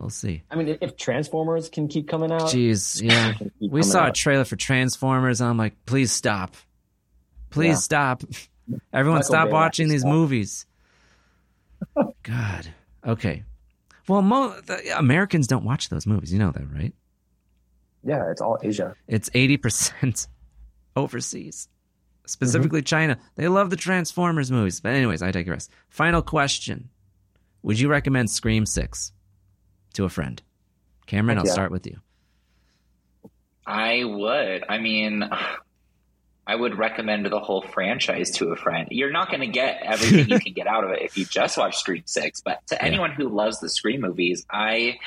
We'll see. I mean, if, Transformers can keep coming out, Jeez, yeah. We saw a trailer for Transformers, and I'm like, please stop. Please Yeah. stop. Everyone Michael stop Bay watching these stop. movies. God. Okay. Well, mo- the Americans don't watch those movies. You know that, right? Yeah, it's all Asia. It's 80% overseas, specifically mm-hmm. China. They love the Transformers movies. But, anyways, I digress. Final question Would you recommend Scream 6 to a friend? Kameron, I'll yeah. start with you. I would. I mean, I would recommend the whole franchise to a friend. You're not going to get everything you can get out of it if you just watch Scream 6, but to Yeah. anyone who loves the Scream movies, I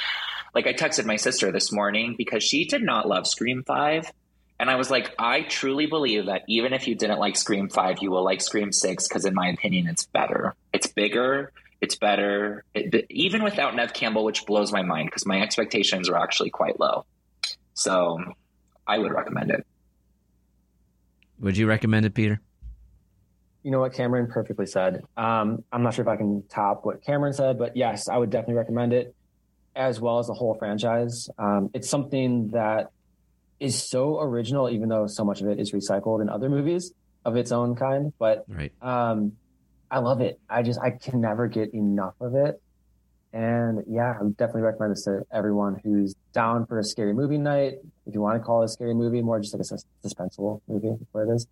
like I texted my sister this morning because she did not love Scream 5. And I was like, I truly believe that even if you didn't like Scream 5, you will like Scream 6 because, in my opinion, it's better. It's bigger. It's better. It, even without Neve Campbell, which blows my mind because my expectations are actually quite low. So I would recommend it. Would you recommend it, Peter? You know what Kameron perfectly said. Um, I'm not sure if I can top what Kameron said, but yes, I would definitely recommend it, as well as the whole franchise. Um, it's something that is so original, even though so much of it is recycled in other movies of its own kind. But Right. um, I love it. I just I can never get enough of it. And yeah, I would definitely recommend this to everyone who's down for a scary movie night. If you want to call it a scary movie, more just like a sus- suspenseful movie, what it is.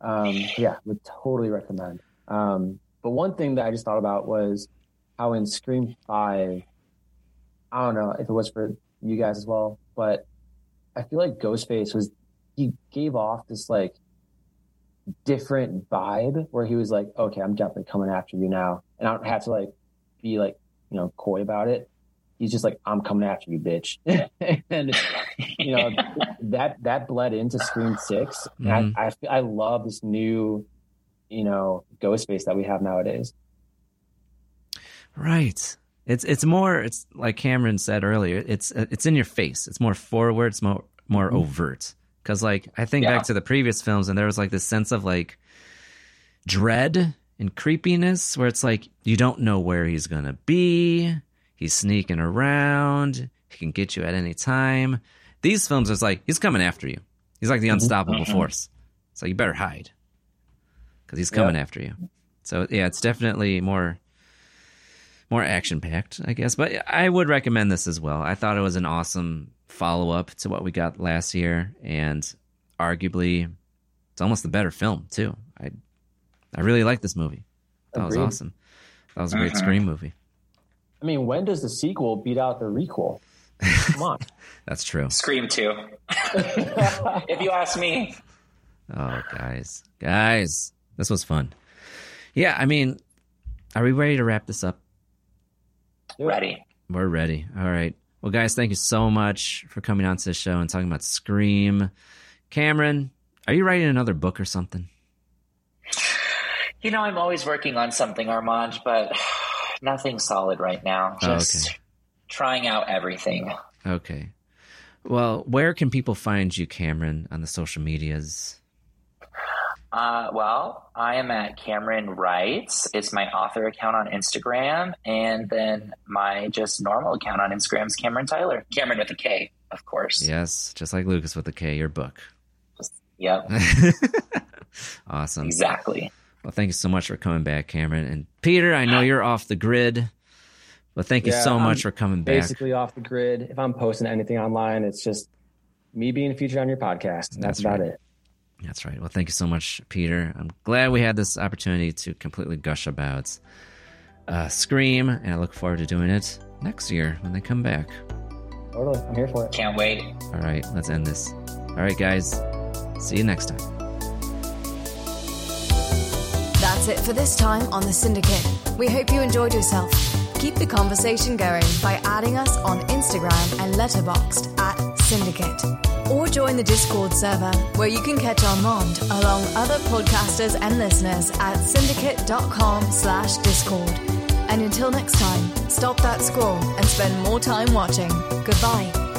Um, yeah, would totally recommend. Um, but one thing that I just thought about was how in Scream Five, I don't know if it was for you guys as well, but I feel like Ghostface was he gave off this like different vibe where he was like, okay, I'm definitely coming after you now. And I don't have to like be like, you know, coy about it. He's just like, I'm coming after you, bitch. and you know, that that bled into Scream 6 And Mhm. I, I I love this new, you know, Ghostface that we have nowadays. Right. It's it's more it's like Kameron said earlier. It's it's in your face. It's more forward. It's more more overt. Because like I think Yeah. back to the previous films, and there was like this sense of like dread and creepiness, where it's like you don't know where he's gonna be. He's sneaking around. He can get you at any time. These films, it's like he's coming after you. He's like the mm-hmm. unstoppable mm-hmm. force. So you better hide because he's coming after you. So yeah, it's definitely more more action packed, I guess. But I would recommend this as well. I thought it was an awesome follow up to what we got last year, and arguably, it's almost a better film too. I I really like this movie. That was awesome. That was a great Mhm. Scream movie. I mean, when does the sequel beat out the requel? Come on. That's true. Scream 2. if you ask me. Oh, guys, guys, this was fun. Yeah, I mean, are we ready to wrap this up? Ready. We're ready. All right. Well, guys, thank you so much for coming on to the show and talking about Scream. Kameron, are you writing another book or something? You know, I'm always working on something, Armand, but nothing solid right now. Oh, Just okay. trying out everything. Okay. Well, where can people find you, Kameron, on the social medias? Uh, well, I am at Kameron Writes. It's my author account on Instagram, and then my just normal account on Instagram is Kameron Tyler. Kameron with a K, of course. Yes, just like Lucas with the K, your book. Yep, awesome. exactly. Well, thank you so much for coming back, Kameron. And Peter, I know you're off the grid, but thank you Yeah, so much I'm for coming back. Basically off the grid. If I'm posting anything online, it's just me being featured on your podcast. That's, That's about right. it. That's right. Well, thank you so much, Peter. I'm glad we had this opportunity to completely gush about uh, Scream, and I look forward to doing it next year when they come back. Totally. I'm here for it. Can't wait. All right, let's end this. All right, guys. See you next time. That's it for this time on The Cinedicate. We hope you enjoyed yourself. Keep the conversation going by adding us on Instagram and Letterboxd at Cinedicate. Or join the Discord server where you can catch Armand along other podcasters and listeners at cinedicate.com slash discord. And until next time, stop that scroll and spend more time watching. Goodbye.